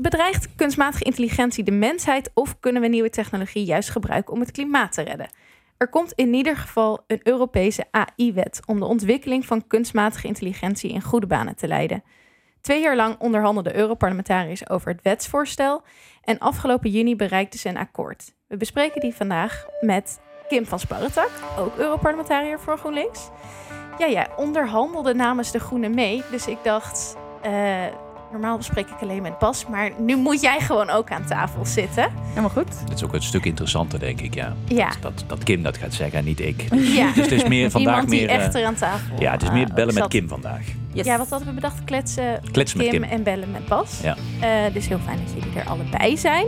Bedreigt kunstmatige intelligentie de mensheid of kunnen we nieuwe technologie juist gebruiken om het klimaat te redden? Er komt in ieder geval een Europese AI-wet om de ontwikkeling van kunstmatige intelligentie in goede banen te leiden. Twee jaar lang onderhandelden Europarlementariërs over het wetsvoorstel en afgelopen juni bereikten ze een akkoord. We bespreken die vandaag met Kim van Sparretak, ook Europarlementariër voor GroenLinks. Ja, ja, onderhandelde namens de Groenen mee, dus ik dacht, uh, normaal bespreek ik alleen met Bas, maar nu moet jij gewoon ook aan tafel zitten. Helemaal goed. Het is ook een stuk interessanter, denk ik, ja. Ja. Dat, dat, dat Kim dat gaat zeggen en niet ik. Ja. Dus het is meer vandaag Iemand die meer... eh, echter aan tafel. ja, het is meer eh, bellen met zat. Kim vandaag. Yes. Ja, wat hadden we bedacht? Kletsen, Kletsen met Kim. en bellen met Bas. Ja. Eh, dus heel fijn dat jullie er allebei zijn.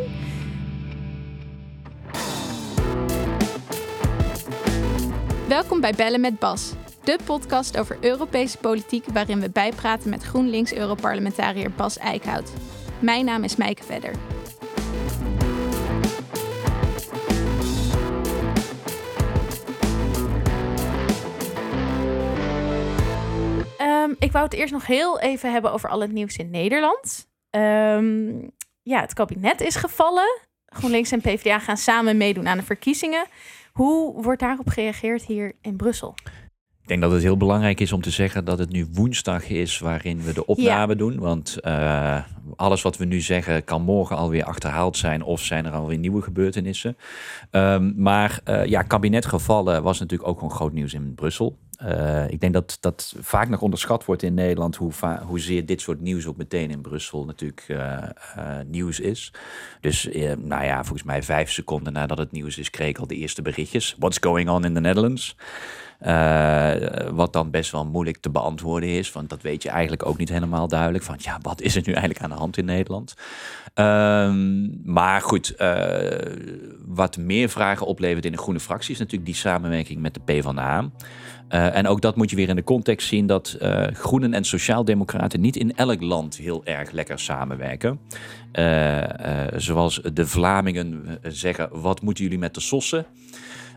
Welkom bij Bellen met Bas, de podcast over Europese politiek waarin we bijpraten met GroenLinks-Europarlementariër Bas Eickhout. Mijn naam is Mijke Vedder. Ehm, ik wou het eerst nog heel even hebben over al het nieuws in Nederland. Ehm, ja, het kabinet is gevallen. GroenLinks en PvdA gaan samen meedoen aan de verkiezingen. Hoe wordt daarop gereageerd hier in Brussel? Ik denk dat het heel belangrijk is om te zeggen dat het nu woensdag is waarin we de opname doen. Want eh, alles wat we nu zeggen kan morgen alweer achterhaald zijn of zijn er alweer nieuwe gebeurtenissen. Ehm, maar eh, ja, kabinetgevallen was natuurlijk ook gewoon groot nieuws in Brussel. Eh, ik denk dat dat vaak nog onderschat wordt in Nederland hoe hoezeer dit soort nieuws ook meteen in Brussel natuurlijk nieuws is. Dus nou ja, volgens mij vijf seconden nadat het nieuws is, kreeg ik al de eerste berichtjes. What's going on in the Netherlands? Eh, wat dan best wel moeilijk te beantwoorden is, want dat weet je eigenlijk ook niet helemaal duidelijk. Van ja, wat is er nu eigenlijk aan de hand in Nederland? Ehm, maar goed, eh, wat meer vragen oplevert in de groene fractie is natuurlijk die samenwerking met de PvdA. Eh en ook dat moet je weer in de context zien dat eh, Groenen en Sociaaldemocraten niet in elk land heel erg lekker samenwerken. Zoals de Vlamingen zeggen: wat moeten jullie met de sossen?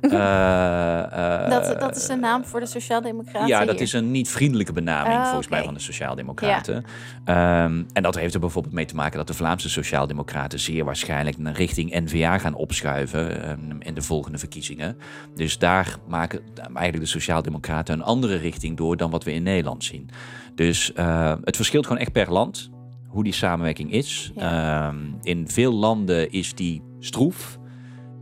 Eh, eh, Dat, dat is de naam voor de Sociaaldemocraten. ja, dat hier. is een niet vriendelijke benaming Ah, volgens mij van de Sociaaldemocraten. Ehm, en dat heeft er bijvoorbeeld mee te maken dat de Vlaamse Sociaaldemocraten zeer waarschijnlijk naar richting N-VA gaan opschuiven ehm, in de volgende verkiezingen. Dus daar maken eigenlijk de Sociaaldemocraten een andere richting door dan wat we in Nederland zien. Dus eh, het verschilt gewoon echt per land hoe die samenwerking is. Ehm, in veel landen is die stroef.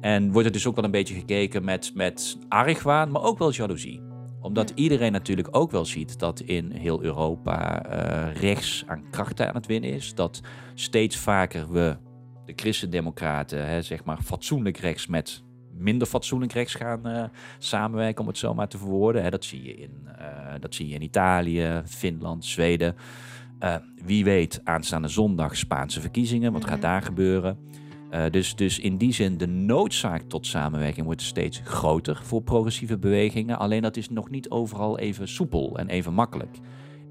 En wordt er dus ook wel een beetje gekeken met, met argwaan, maar ook wel jaloezie. Omdat iedereen natuurlijk ook wel ziet dat in heel Europa eh, rechts aan krachten aan het winnen is. Dat steeds vaker we, de christendemocraten, hè, zeg maar fatsoenlijk rechts met minder fatsoenlijk rechts gaan eh, samenwerken, om het zo maar te verwoorden. Hè, dat, zie je in, eh, dat zie je in Italië, Finland, Zweden. Wie weet, aanstaande zondag Spaanse verkiezingen. Wat gaat daar gebeuren? Eh, dus, dus in die zin, de noodzaak tot samenwerking wordt steeds groter voor progressieve bewegingen. Alleen dat is nog niet overal even soepel en even makkelijk.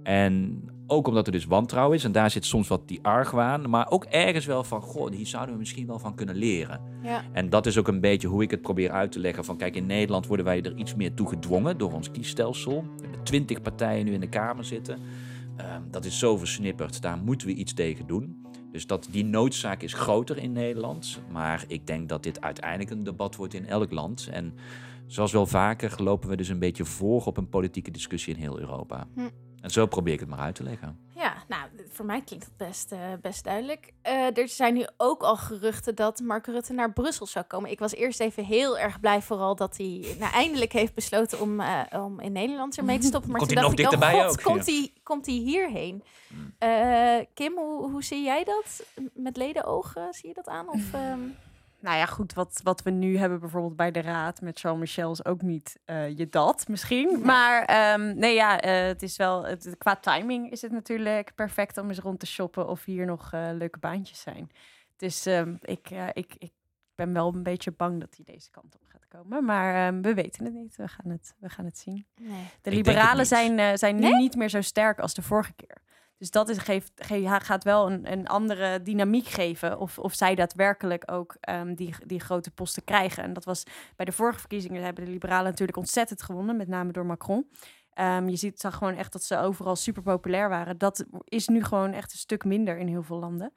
En ook omdat er dus wantrouwen is, en daar zit soms wat die argwaan, maar ook ergens wel van, goh, hier zouden we misschien wel van kunnen leren. Ja. En dat is ook een beetje hoe ik het probeer uit te leggen. Van kijk, in Nederland worden wij er iets meer toe gedwongen door ons kiesstelsel. We hebben twintig partijen nu in de Kamer zitten. Ehm, dat is zo versnipperd, daar moeten we iets tegen doen. Dus dat, die noodzaak is groter in Nederland. Maar ik denk dat dit uiteindelijk een debat wordt in elk land. En zoals wel vaker lopen we dus een beetje voor op een politieke discussie in heel Europa. Hm. En zo probeer ik het maar uit te leggen. Ja, nou, voor mij klinkt dat best, eh, best duidelijk. Eh, er zijn nu ook al geruchten dat Mark Rutte naar Brussel zou komen. Ik was eerst even heel erg blij vooral dat hij nou, eindelijk heeft besloten om, eh, om in Nederland ermee te stoppen. Maar Komt toen hij dacht nog ik, oh dichterbij god, ook, komt, ja. hij, komt hij hierheen? Hmm. Kim, hoe, hoe zie jij dat? Met ledenogen, zie je dat aan? Of, ehm, Nou ja, goed, wat, wat we nu hebben bijvoorbeeld bij de Raad met Jean-Michel is ook niet eh, je dat misschien. Maar ehm, nee ja, eh, het is wel, het, qua timing is het natuurlijk perfect om eens rond te shoppen of hier nog eh, leuke baantjes zijn. Dus ehm, ik, eh, ik, ik ben wel een beetje bang dat hij deze kant op gaat komen. Maar ehm, we weten het niet, we gaan het, we gaan het zien. nee. De liberalen zijn, eh, zijn nu Nee? niet meer zo sterk als de vorige keer. Dus dat is, geeft, ge- ha- gaat wel een, een andere dynamiek geven. Of, of zij daadwerkelijk ook ehm, die, die grote posten krijgen. En dat was bij de vorige verkiezingen hebben de liberalen natuurlijk ontzettend gewonnen. Met name door Macron. Ehm, je ziet, zag gewoon echt dat ze overal super populair waren. Dat is nu gewoon echt een stuk minder in heel veel landen.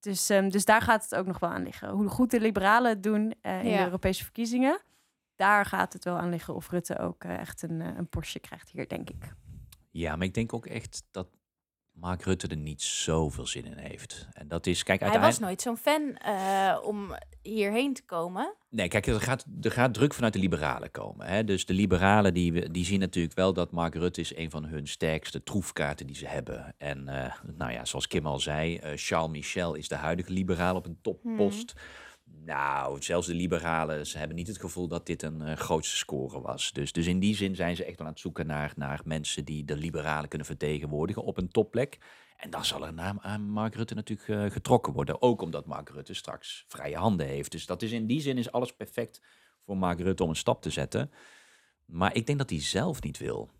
Dus, ehm, dus daar gaat het ook nog wel aan liggen. Hoe goed de liberalen het doen eh, in Ja. de Europese verkiezingen. Daar gaat het wel aan liggen of Rutte ook eh, echt een, eh, een Porsche krijgt hier, denk ik. Ja, maar ik denk ook echt dat Mark Rutte er niet zoveel zin in heeft. En dat is, kijk, Hij was nooit zo'n fan eh, om hierheen te komen. Nee, kijk, er gaat, er gaat druk vanuit de liberalen komen. Hè? Dus de liberalen die, die zien natuurlijk wel dat Mark Rutte is een van hun sterkste troefkaarten die ze hebben. En eh, nou ja, zoals Kim al zei, eh, Charles Michel is de huidige liberaal op een toppost. Nou, zelfs de liberalen, ze hebben niet het gevoel dat dit een eh, grootste score was. Dus, dus in die zin zijn ze echt aan het zoeken naar, naar mensen die de liberalen kunnen vertegenwoordigen op een topplek. En dan zal er naar aan Mark Rutte natuurlijk eh, getrokken worden. Ook omdat Mark Rutte straks vrije handen heeft. Dus dat is in die zin is alles perfect voor Mark Rutte om een stap te zetten. Maar ik denk dat hij zelf niet wil.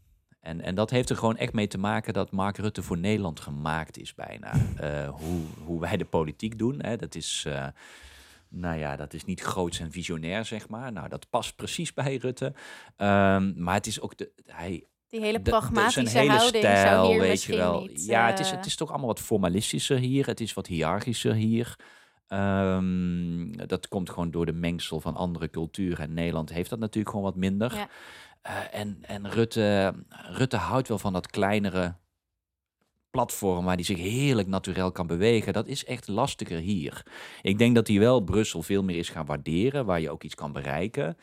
En, en dat heeft er gewoon echt mee te maken dat Mark Rutte voor Nederland gemaakt is bijna. Eh, hoe, hoe wij de politiek doen, hè, dat is... nou ja, dat is niet groots en visionair, zeg maar. Nou, dat past precies bij Rutte. Ehm, maar het is ook de... Hij, Die hele de- pragmatische hele houding stijl, zou hier weet misschien je wel. niet... ja, het is, eh, het is toch allemaal wat formalistischer hier. Het is wat hiërarchischer hier. Ehm, dat komt gewoon door de mengsel van andere culturen. En Nederland heeft dat natuurlijk gewoon wat minder. Ja. Eh, en en Rutte, Rutte houdt wel van dat kleinere platform waar hij zich heerlijk natuurlijk kan bewegen. Dat is echt lastiger hier. Ik denk dat hij wel Brussel veel meer is gaan waarderen, waar je ook iets kan bereiken.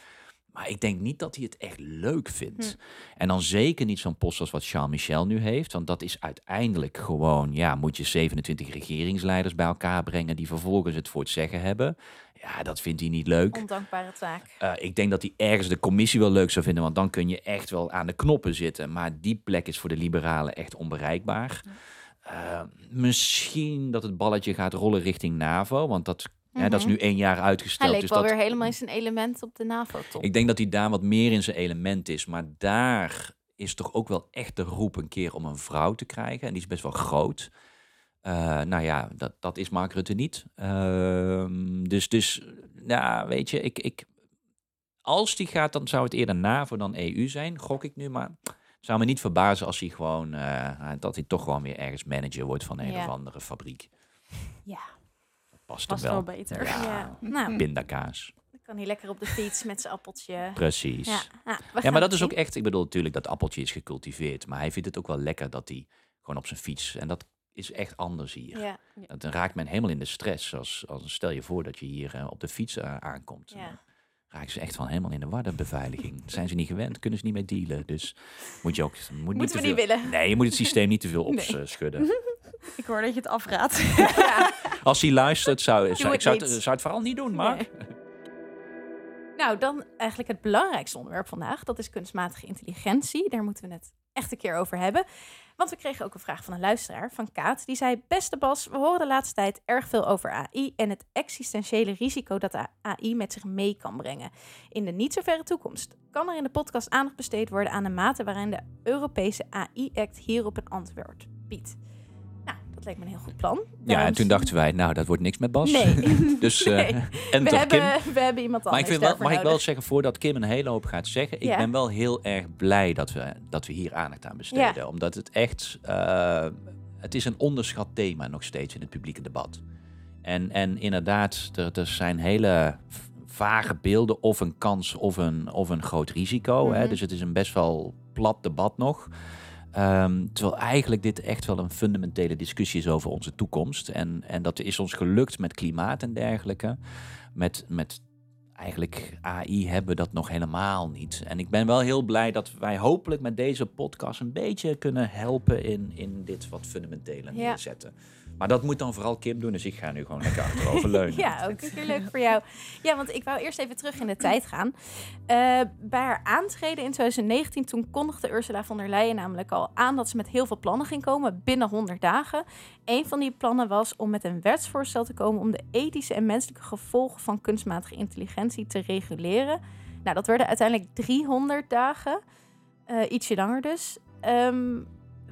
Maar ik denk niet dat hij het echt leuk vindt. En dan zeker niet zo'n post als wat Charles Michel nu heeft. Want dat is uiteindelijk gewoon, ja, moet je 27 regeringsleiders bij elkaar brengen die vervolgens het voor het zeggen hebben. Ja, dat vindt hij niet leuk. Ondankbare taak. Eh, ik denk dat hij ergens de commissie wel leuk zou vinden, want dan kun je echt wel aan de knoppen zitten. Maar die plek is voor de liberalen echt onbereikbaar. Eh, misschien dat het balletje gaat rollen richting NAVO, want dat, hè, dat is Mhm. nu één jaar Hij uitgesteld. leek dus wel dat, weer helemaal in zijn element op de NAVO-top. ik denk dat hij daar wat meer in zijn element is. Maar daar is toch ook wel echt de roep een keer om een vrouw te krijgen. En die is best wel groot. Eh, nou ja, dat, dat is Mark Rutte niet. Ehm, dus, dus, nou, weet je, ik, ik, als die gaat, dan zou het eerder NAVO dan EU zijn, gok ik nu. Maar het zou me niet verbazen als hij gewoon, eh, dat hij toch gewoon weer ergens manager wordt van een Ja. of andere fabriek. Ja. Past, Past wel. wel beter. Ja, Ja. Nou, pindakaas. dan kan hij lekker op de fiets met zijn appeltje. Precies. Ja, ja, we Ja, maar dat is ook echt, ik bedoel natuurlijk dat appeltje is gecultiveerd, maar hij vindt het ook wel lekker dat hij gewoon op zijn fiets, en dat is echt anders hier. Ja, Dan raakt men helemaal in de stress, als, als stel je voor dat je hier eh, op de fiets eh, aankomt. ja. Dan raken ze echt van helemaal in de war, de beveiliging. Dat zijn ze niet gewend, kunnen ze niet mee dealen. Dus moet je ook moet niet Moeten te we niet veel, willen. Nee, je moet het systeem niet te veel Nee. Ik hoor dat je het afraadt. ja. Als hij luistert, zou, ik zou, het, niet. zou het vooral niet doen, Mark. Nee. Nou, dan eigenlijk het belangrijkste onderwerp vandaag. Dat is kunstmatige intelligentie. Daar moeten we het echt een keer over hebben. Want we kregen ook een vraag van een luisteraar, van Kaat. Die zei, beste Bas, we horen de laatste tijd erg veel over AI... en het existentiële risico dat de AI met zich mee kan brengen. In de niet zo verre toekomst. Kan er in de podcast aandacht besteed worden aan de mate waarin de Europese AI-act hierop een antwoord biedt? Dat leek me een heel goed plan. Ja, en toen dachten wij, nou, dat wordt niks met Bas. Nee. dus eh Nee. en We toch Kim. hebben, we hebben iemand Maar anders ik vind wel, mag ik wel zeggen, voordat Kim een hele hoop gaat zeggen, ik Ja. ben wel heel erg blij dat we, dat we hier aandacht aan besteden. Omdat het echt, eh, het is een onderschat thema nog steeds in het publieke debat. En, en inderdaad, er, er zijn hele vage beelden of een kans of een, of een groot risico. hè? Mhm. Dus het is een best wel plat debat nog. Ehm, terwijl eigenlijk dit echt wel een fundamentele discussie is over onze toekomst. En, en dat is ons gelukt met klimaat en dergelijke. Met, met eigenlijk AI hebben we dat nog helemaal niet. En ik ben wel heel blij dat wij hopelijk met deze podcast een beetje kunnen helpen in, in dit wat fundamentele Ja. neerzetten. Maar dat moet dan vooral Kim doen, dus ik ga nu gewoon lekker achterover leunen. Ja, ook een keer leuk voor jou. Ja, want ik wou eerst even terug in de tijd gaan. Eh, bij haar aantreden in 2019, toen kondigde Ursula von der Leyen namelijk al aan dat ze met heel veel plannen ging komen binnen 100 dagen. Een van die plannen was om met een wetsvoorstel te komen om de ethische en menselijke gevolgen van kunstmatige intelligentie te reguleren. Nou, dat werden uiteindelijk 300 dagen, Eh, ietsje langer dus. Ehm,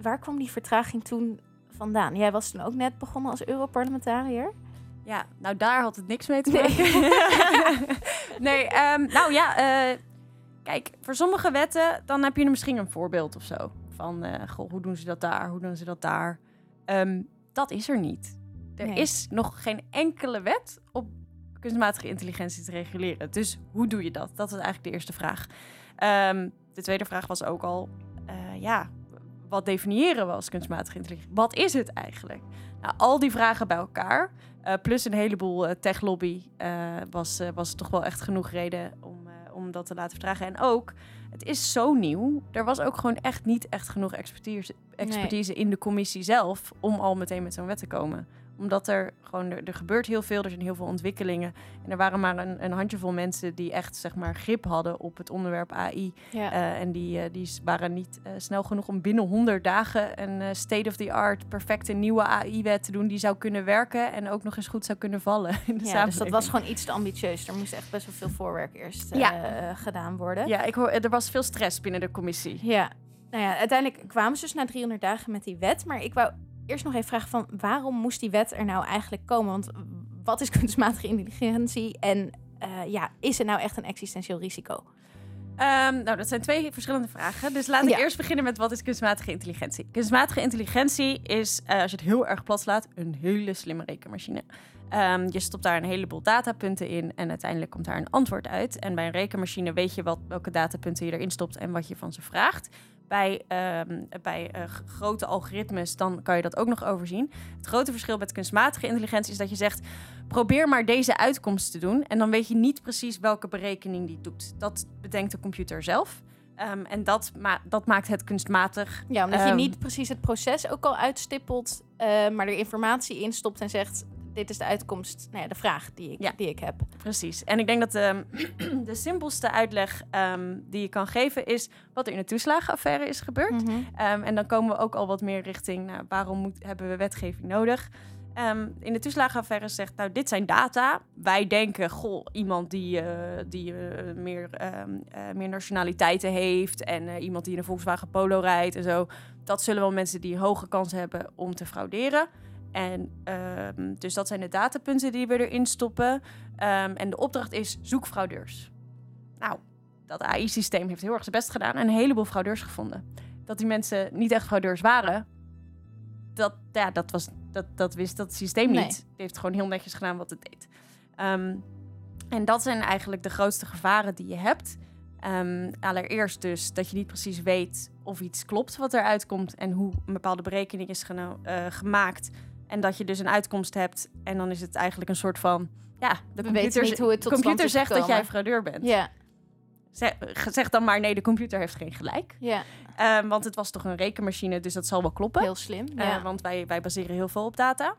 waar kwam die vertraging toen vandaan? Jij was toen ook net begonnen als Europarlementariër. Ja, nou daar had het niks mee te maken. Nee, ehm, nou ja, eh, kijk, voor sommige wetten dan heb je misschien een voorbeeld of zo. Van, eh, goh, hoe doen ze dat daar? Hoe doen ze dat daar? Ehm, dat is er niet. Er Nee. is nog geen enkele wet op kunstmatige intelligentie te reguleren. Dus hoe doe je dat? Dat is eigenlijk de eerste vraag. Ehm, de tweede vraag was ook al, eh, ja, wat definiëren we als kunstmatige intelligentie? Wat is het eigenlijk? Nou, al die vragen bij elkaar, eh, plus een heleboel eh, techlobby, eh, was, was toch wel echt genoeg reden om, om dat te laten vertragen. En ook, het is zo nieuw. Er was ook gewoon echt niet echt genoeg expertise, expertise in de commissie zelf om al meteen met zo'n wet te komen omdat er gewoon, er, er gebeurt heel veel, er zijn heel veel ontwikkelingen. En er waren maar een, een handjevol mensen die echt, zeg maar, grip hadden op het onderwerp AI. Ja. Eh, en die, eh, die waren niet eh, snel genoeg om binnen 100 dagen een state-of-the-art, perfecte nieuwe AI-wet te doen die zou kunnen werken en ook nog eens goed zou kunnen vallen in de ja, dus dat was gewoon iets te ambitieus. Er moest echt best wel veel voorwerk eerst Ja. gedaan worden. Ja, ik hoor, er was veel stress binnen de commissie. Ja. Nou ja, uiteindelijk kwamen ze dus na 300 dagen met die wet. Maar ik wou eerst nog even vragen van waarom moest die wet er nou eigenlijk komen? Want wat is kunstmatige intelligentie? En eh, ja, is er nou echt een existentieel risico? Ehm, nou, dat zijn twee verschillende vragen. Dus laten we Ja. eerst beginnen met wat is kunstmatige intelligentie. Kunstmatige intelligentie is, eh, als je het heel erg plat slaat, een hele slimme rekenmachine. Ehm, je stopt daar een heleboel datapunten in en uiteindelijk komt daar een antwoord uit. En bij een rekenmachine weet je wat, welke datapunten je erin stopt en wat je van ze vraagt. Bij, ehm, bij eh, grote algoritmes dan kan je dat ook nog overzien. Het grote verschil met kunstmatige intelligentie is dat je zegt: probeer maar deze uitkomst te doen. En dan weet je niet precies welke berekening die doet. Dat bedenkt de computer zelf. Ehm, en dat, ma- dat maakt het kunstmatig. Ja, omdat je Ehm. niet precies het proces ook al uitstippelt, eh, maar er informatie in stopt en zegt: dit is de uitkomst, nou ja, de vraag die ik, Ja. die ik heb. Precies. En ik denk dat de, de simpelste uitleg ehm, die je kan geven is wat er in de toeslagenaffaire is gebeurd. Mhm. Ehm, en dan komen we ook al wat meer richting nou, waarom moet, hebben we wetgeving nodig. Ehm, in de toeslagenaffaire zegt, nou, dit zijn data. Wij denken, goh, iemand die, eh, die eh, meer, ehm, eh, meer nationaliteiten heeft en iemand die in een Volkswagen Polo rijdt en zo. Dat zullen wel mensen die een hoge kans hebben om te frauderen. En ehm, dus dat zijn de datapunten die we erin stoppen. Ehm, en de opdracht is zoek fraudeurs. Nou, dat AI-systeem heeft heel erg zijn best gedaan en een heleboel fraudeurs gevonden. Dat die mensen niet echt fraudeurs waren, dat, ja, dat, was, dat, dat wist dat systeem Nee. niet. Die heeft gewoon heel netjes gedaan wat het deed. Ehm, en dat zijn eigenlijk de grootste gevaren die je hebt. Allereerst dus dat je niet precies weet of iets klopt wat eruit komt en hoe een bepaalde berekening is eh, gemaakt. En dat je dus een uitkomst hebt en dan is het eigenlijk een soort van, ja, de We computer, weten niet hoe het tot computer zegt dat jij fraudeur bent. Ja, Zeg, zeg dan maar nee, de computer heeft geen gelijk. ja, Ehm, want het was toch een rekenmachine, dus dat zal wel kloppen. heel slim. Eh, Ja. want wij, wij baseren heel veel op data.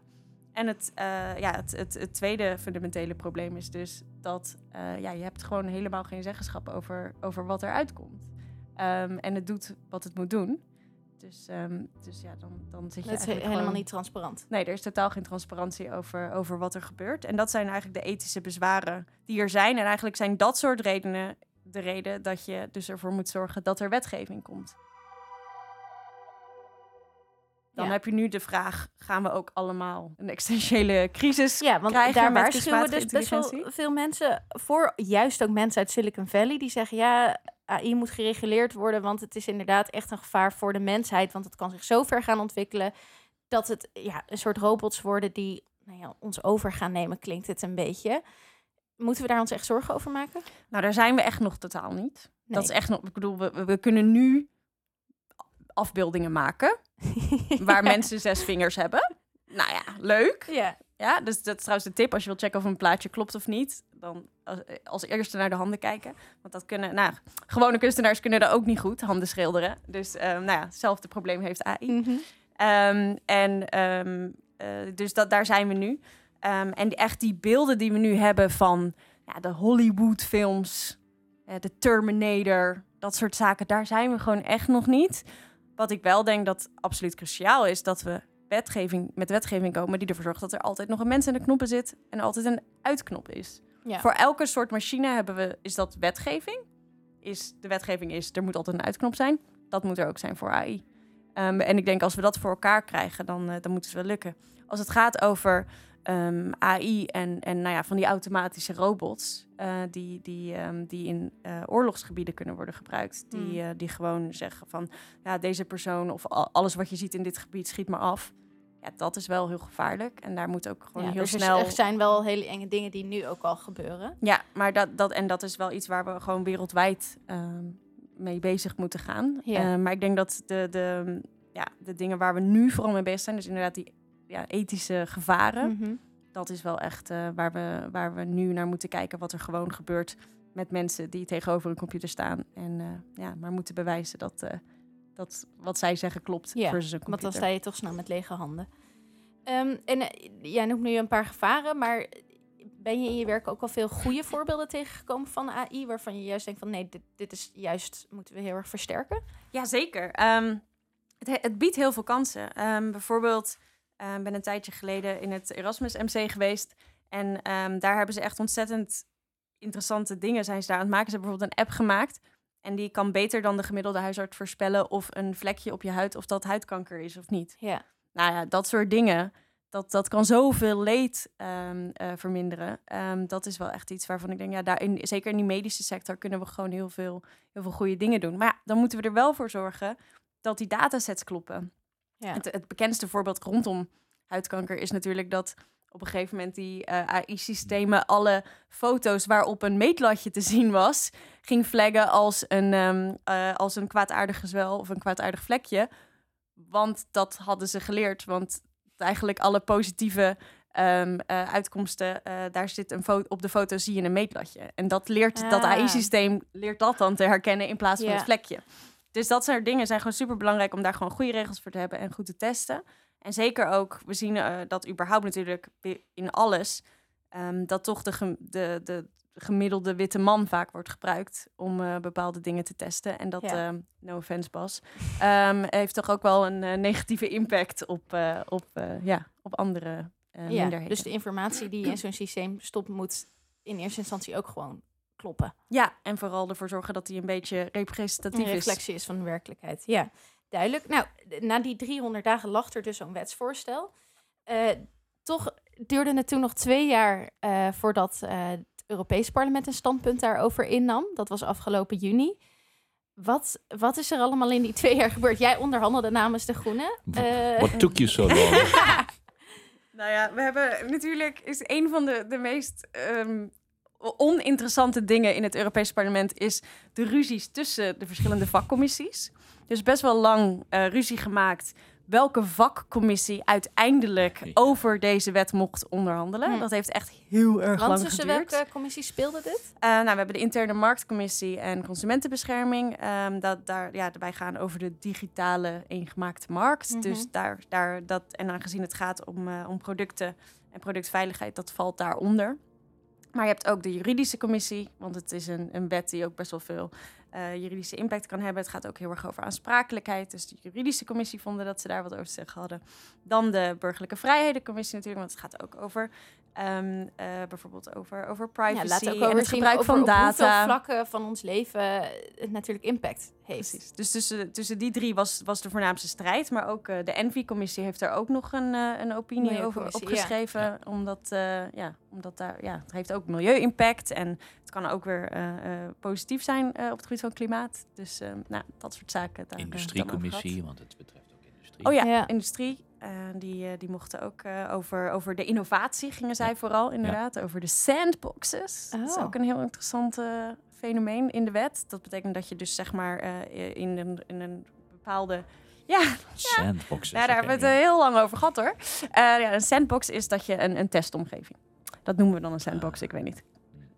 En het, eh, ja, het, het, het tweede fundamentele probleem is dus dat eh, ja, je hebt gewoon helemaal geen zeggenschap over, over wat eruit komt. Ehm, en het doet wat het moet doen. Dus, ehm, dus ja, dan, dan zit je Het is he- eigenlijk helemaal gewoon- niet transparant. Nee, er is totaal geen transparantie over, over wat er gebeurt. En dat zijn eigenlijk de ethische bezwaren die er zijn. En eigenlijk zijn dat soort redenen de reden dat je dus ervoor moet zorgen dat er wetgeving komt. Dan Ja. heb je nu de vraag, gaan we ook allemaal een existentiële crisis Ja, want krijgen daar met waarschuwen dus best wel veel mensen voor. Juist ook mensen uit Silicon Valley die zeggen... ja, AI moet gereguleerd worden... want het is inderdaad echt een gevaar voor de mensheid. Want het kan zich zo ver gaan ontwikkelen... dat het ja, een soort robots worden die nou ja, ons over gaan nemen, klinkt het een beetje. Moeten we daar ons echt zorgen over maken? Nou, daar zijn we echt nog totaal niet. Nee. Dat is echt nog, ik bedoel, we kunnen nu afbeeldingen maken waar mensen zes vingers hebben. Nou ja, leuk. Ja, Ja, dus dat is trouwens de tip als je wilt checken of een plaatje klopt of niet. Dan als, als eerste naar de handen kijken. Want dat kunnen, nou, gewone kunstenaars kunnen dat ook niet goed, handen schilderen. Dus eh, nou ja, hetzelfde probleem heeft AI. Mhm. Ehm, en ehm, eh, dus dat, daar zijn we nu. Ehm, en echt die beelden die we nu hebben van ja, de Hollywood-films, eh, de Terminator, dat soort zaken, daar zijn we gewoon echt nog niet. Wat ik wel denk dat absoluut cruciaal is, dat we wetgeving, met wetgeving komen die ervoor zorgt dat er altijd nog een mens in de knoppen zit en altijd een uitknop is. ja. Voor elke soort machine hebben we, is dat wetgeving. Is, de wetgeving is, er moet altijd een uitknop zijn. Dat moet er ook zijn voor AI. Ehm, en ik denk als we dat voor elkaar krijgen, dan, eh, dan moet het wel lukken. Als het gaat over ehm, AI en, en nou ja, van die automatische robots... eh, die, die, ehm, die in eh, oorlogsgebieden kunnen worden gebruikt. Die, Hmm. eh, die gewoon zeggen van, ja, deze persoon of al- alles wat je ziet in dit gebied, schiet maar af. Ja, dat is wel heel gevaarlijk. En daar moet ook gewoon Ja, heel dus snel... Er zijn wel hele enge dingen die nu ook al gebeuren. Ja, maar dat, dat, en dat is wel iets waar we gewoon wereldwijd ehm, mee bezig moeten gaan. Ja. Maar ik denk dat de, de, ja, de dingen waar we nu vooral mee bezig zijn, dus inderdaad die ja, ethische gevaren, Mhm. dat is wel echt eh, waar, we, waar we nu naar moeten kijken wat er gewoon gebeurt met mensen die tegenover een computer staan. En eh, ja, maar moeten bewijzen dat, eh, dat wat zij zeggen klopt Ja, versus een Want dan computer. sta je toch snel met lege handen. Ehm, en jij noemt nu een paar gevaren, maar ben je in je werk ook al veel goede voorbeelden tegengekomen van AI, waarvan je juist denkt van nee, dit, dit is juist, moeten we heel erg versterken? Ja, zeker. Ehm, het, he- het biedt heel veel kansen. Ehm, bijvoorbeeld, ik ben een tijdje geleden in het Erasmus MC geweest. En ehm, daar hebben ze echt ontzettend interessante dingen zijn ze daar aan het maken. Ze hebben bijvoorbeeld een app gemaakt. En die kan beter dan de gemiddelde huisarts voorspellen of een vlekje op je huid, of dat huidkanker is of niet. Ja, Nou ja, dat soort dingen. Dat, dat kan zoveel leed ehm, eh, verminderen. Ehm, dat is wel echt iets waarvan ik denk, ja, daarin, zeker in die medische sector kunnen we gewoon heel veel, heel veel goede dingen doen. Maar ja, dan moeten we er wel voor zorgen dat die datasets kloppen. Ja. Het, het bekendste voorbeeld rondom huidkanker is natuurlijk dat op een gegeven moment die eh, AI-systemen alle foto's waarop een meetlatje te zien was, ging flaggen als een, ehm, eh, als een kwaadaardig gezwel of een kwaadaardig vlekje. Want dat hadden ze geleerd. Want eigenlijk alle positieve ehm, eh, uitkomsten, daar zit een foto op de foto zie je een meetlatje. En dat leert dat Ah. AI-systeem leert dat dan te herkennen in plaats van Ja. het vlekje. Dus dat soort dingen zijn gewoon super belangrijk om daar gewoon goede regels voor te hebben en goed te testen. En zeker ook, we zien eh, dat überhaupt natuurlijk in alles, ehm, dat toch de, gem- de, de gemiddelde witte man vaak wordt gebruikt om eh, bepaalde dingen te testen. En dat, Ja. ehm, no offense Bas, ehm, heeft toch ook wel een eh, negatieve impact op, op, ja, op andere ja. minderheden. Dus de informatie die in zo'n systeem stopt, moet in eerste instantie ook gewoon kloppen. Ja, en vooral ervoor zorgen dat hij een beetje representatief Een reflectie is van de werkelijkheid. Ja, duidelijk. Nou, na die 300 dagen lag er dus zo'n wetsvoorstel. Eh, toch duurde het toen nog twee jaar eh, voordat eh, het Europese parlement een standpunt daarover innam. Dat was afgelopen juni. Wat, wat is er allemaal in die twee jaar gebeurd? Jij onderhandelde namens de Groenen. Eh, What took you so long? Nou ja, we hebben natuurlijk is een van de, de meest ehm, oninteressante dingen in het Europese parlement is de ruzies tussen de verschillende vakcommissies. Dus best wel lang eh, ruzie gemaakt welke vakcommissie uiteindelijk over deze wet mocht onderhandelen. Hm. Dat heeft echt heel erg want lang tussen geduurd. welke commissie speelde dit? Eh, nou, we hebben de interne marktcommissie en consumentenbescherming. Ehm, dat, daar, ja, wij gaan over de digitale eengemaakte markt. Mhm. Dus daar, daar dat, en aangezien het gaat om, eh, om producten en productveiligheid, dat valt daaronder. Maar je hebt ook de juridische commissie, want het is een, een wet die ook best wel veel eh, juridische impact kan hebben. Het gaat ook heel erg over aansprakelijkheid. Dus de juridische commissie vonden dat ze daar wat over te zeggen hadden. Dan de burgerlijke vrijhedencommissie natuurlijk, want het gaat ook over ehm, eh, bijvoorbeeld over, over privacy Ja, laat ook en over het gebruik over van op hoeveel data. vlakken van ons leven het natuurlijk impact heeft. Precies. Dus tussen, tussen die drie was, was de voornaamste strijd. Maar ook eh, de Envy-commissie heeft er ook nog een, eh, een opinie over opgeschreven. Omdat, eh, ja, omdat daar, ja, het heeft ook milieu-impact. En het kan ook weer eh, eh, positief zijn eh, op het gebied van klimaat. Dus nou, dat soort zaken. Industriecommissie, want het betreft ook industrie. Oh ja, Ja. industrie. Eh, die, eh, die mochten ook eh, over, over de innovatie gingen zij vooral inderdaad. Over de sandboxes. Dat is Oh. ook een heel interessant fenomeen in de wet. Dat betekent dat je dus zeg maar in, een, in een bepaalde... Ja, Sandboxes. ja, daar hebben we het heel lang over gehad hoor. Ja, een sandbox is dat je een, een testomgeving. Dat noemen we dan een sandbox, ik weet niet.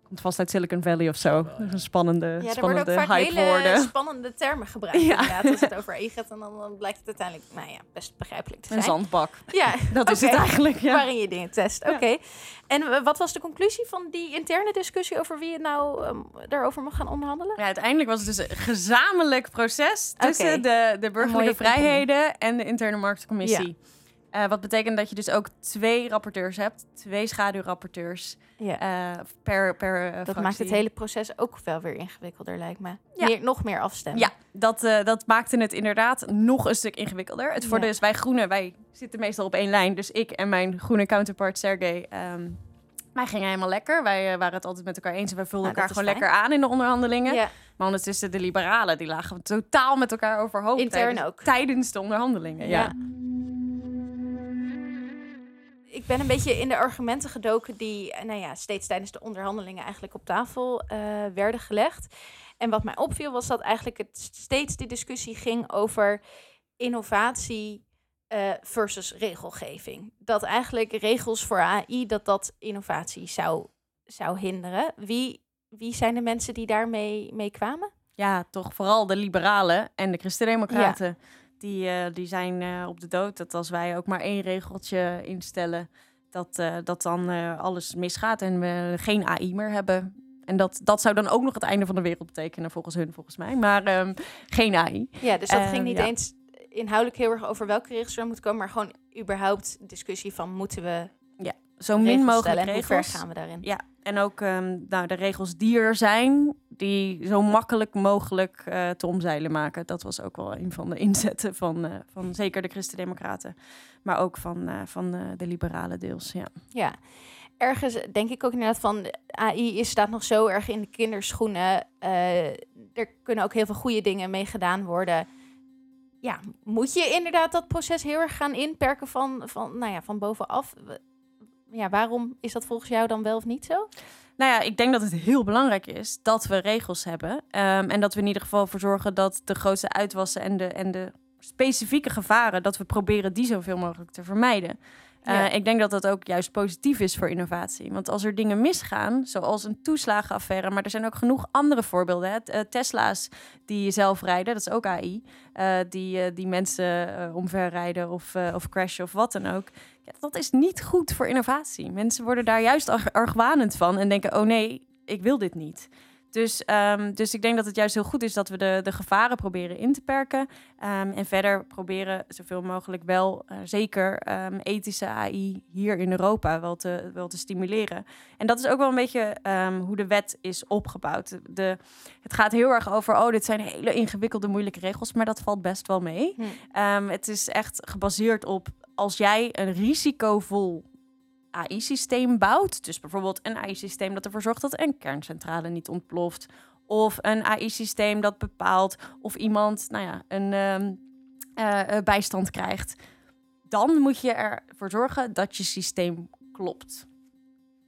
Komt vast uit Silicon Valley of zo. Dat is een spannende, Ja, er worden spannende ook vaak hele hype-woorden. spannende termen gebruikt. Ja. Inderdaad, als het over AI gaat, en dan, dan blijkt het uiteindelijk nou ja, best begrijpelijk te Een zijn. zandbak. Ja, Dat is het eigenlijk, ja. Waarin je dingen test. Oké. Ja. En wat was de conclusie van die interne discussie over wie het nou ehm, daarover mag gaan onderhandelen? Ja, uiteindelijk was het dus een gezamenlijk proces tussen de, de burgerlijke vrijheden en de interne marktcommissie. Eh, wat betekent dat je dus ook twee rapporteurs hebt, twee schaduwrapporteurs Ja. eh, per, per eh, dat fractie. maakt het hele proces ook wel weer ingewikkelder, lijkt me. Ja. Meer, nog meer afstemmen. Ja, dat, dat maakte het inderdaad nog een stuk ingewikkelder. Het voordeel Ja. is, wij groenen, wij zitten meestal op één lijn. Dus ik en mijn groene counterpart Sergey, ehm, wij gingen helemaal lekker. Wij waren het altijd met elkaar eens en wij vulden Nou, elkaar gewoon lekker aan in de onderhandelingen. Ja. Maar ondertussen de liberalen, die lagen totaal met elkaar overhoop. Intern tijdens, ook. Tijdens de onderhandelingen, ja. Ja. Ik ben een beetje in de argumenten gedoken die nou ja, steeds tijdens de onderhandelingen eigenlijk op tafel eh, werden gelegd. En wat mij opviel was dat eigenlijk het steeds die discussie ging over innovatie eh, versus regelgeving. Dat eigenlijk regels voor AI, dat dat innovatie zou, zou hinderen. Wie, wie zijn de mensen die daarmee mee kwamen? Ja, toch vooral de liberalen en de christendemocraten. Die, eh, die zijn eh, op de dood dat als wij ook maar één regeltje instellen, dat, eh, dat dan alles misgaat en we geen AI meer hebben. En dat, dat zou dan ook nog het einde van de wereld betekenen, volgens hun, volgens mij. Maar ehm, geen AI. Ja, dus dat ging niet ja. eens inhoudelijk heel erg over welke regels er moeten komen, maar gewoon überhaupt discussie van moeten we Zo min regels mogelijk en hoe ver regels. gaan we daarin? Ja, en ook ehm, nou, de regels die er zijn, die zo makkelijk mogelijk eh, te omzeilen maken. Dat was ook wel een van de inzetten van, eh, van zeker de Christen-Democraten, maar ook van, eh, van de liberalen deels. Ja. Ja, ergens denk ik ook inderdaad van AI is, staat nog zo erg in de kinderschoenen. Er kunnen ook heel veel goede dingen mee gedaan worden. Ja, moet je inderdaad dat proces heel erg gaan inperken van, van, nou ja, van bovenaf? Ja, waarom is dat volgens jou dan wel of niet zo? Nou ja, ik denk dat het heel belangrijk is dat we regels hebben. ehm, en dat we in ieder geval voor zorgen dat de grootste uitwassen en de, en de specifieke gevaren, dat we proberen die zoveel mogelijk te vermijden. Eh. Ik denk dat dat ook juist positief is voor innovatie. Want als er dingen misgaan, zoals een toeslagenaffaire, maar er zijn ook genoeg andere voorbeelden. Hè? Eh, Tesla's die zelf rijden, dat is ook AI, eh, die, die mensen omverrijden of, of crashen of wat dan ook. Ja, dat is niet goed voor innovatie. Mensen worden daar juist arg- argwanend van en denken: oh nee, ik wil dit niet. Dus, ehm, dus ik denk dat het juist heel goed is dat we de, de gevaren proberen in te perken. Ehm, en verder proberen zoveel mogelijk wel eh, zeker ehm, ethische AI hier in Europa wel te, wel te stimuleren. En dat is ook wel een beetje hoe de wet is opgebouwd. De, het gaat heel erg over, oh, dit zijn hele ingewikkelde, moeilijke regels, maar dat valt best wel mee. Hm. Het is echt gebaseerd op als jij een risicovol AI-systeem bouwt, dus bijvoorbeeld een AI-systeem dat ervoor zorgt dat een kerncentrale niet ontploft, of een AI-systeem dat bepaalt of iemand, nou ja, een ehm, eh, eh, bijstand krijgt, dan moet je ervoor zorgen dat je systeem klopt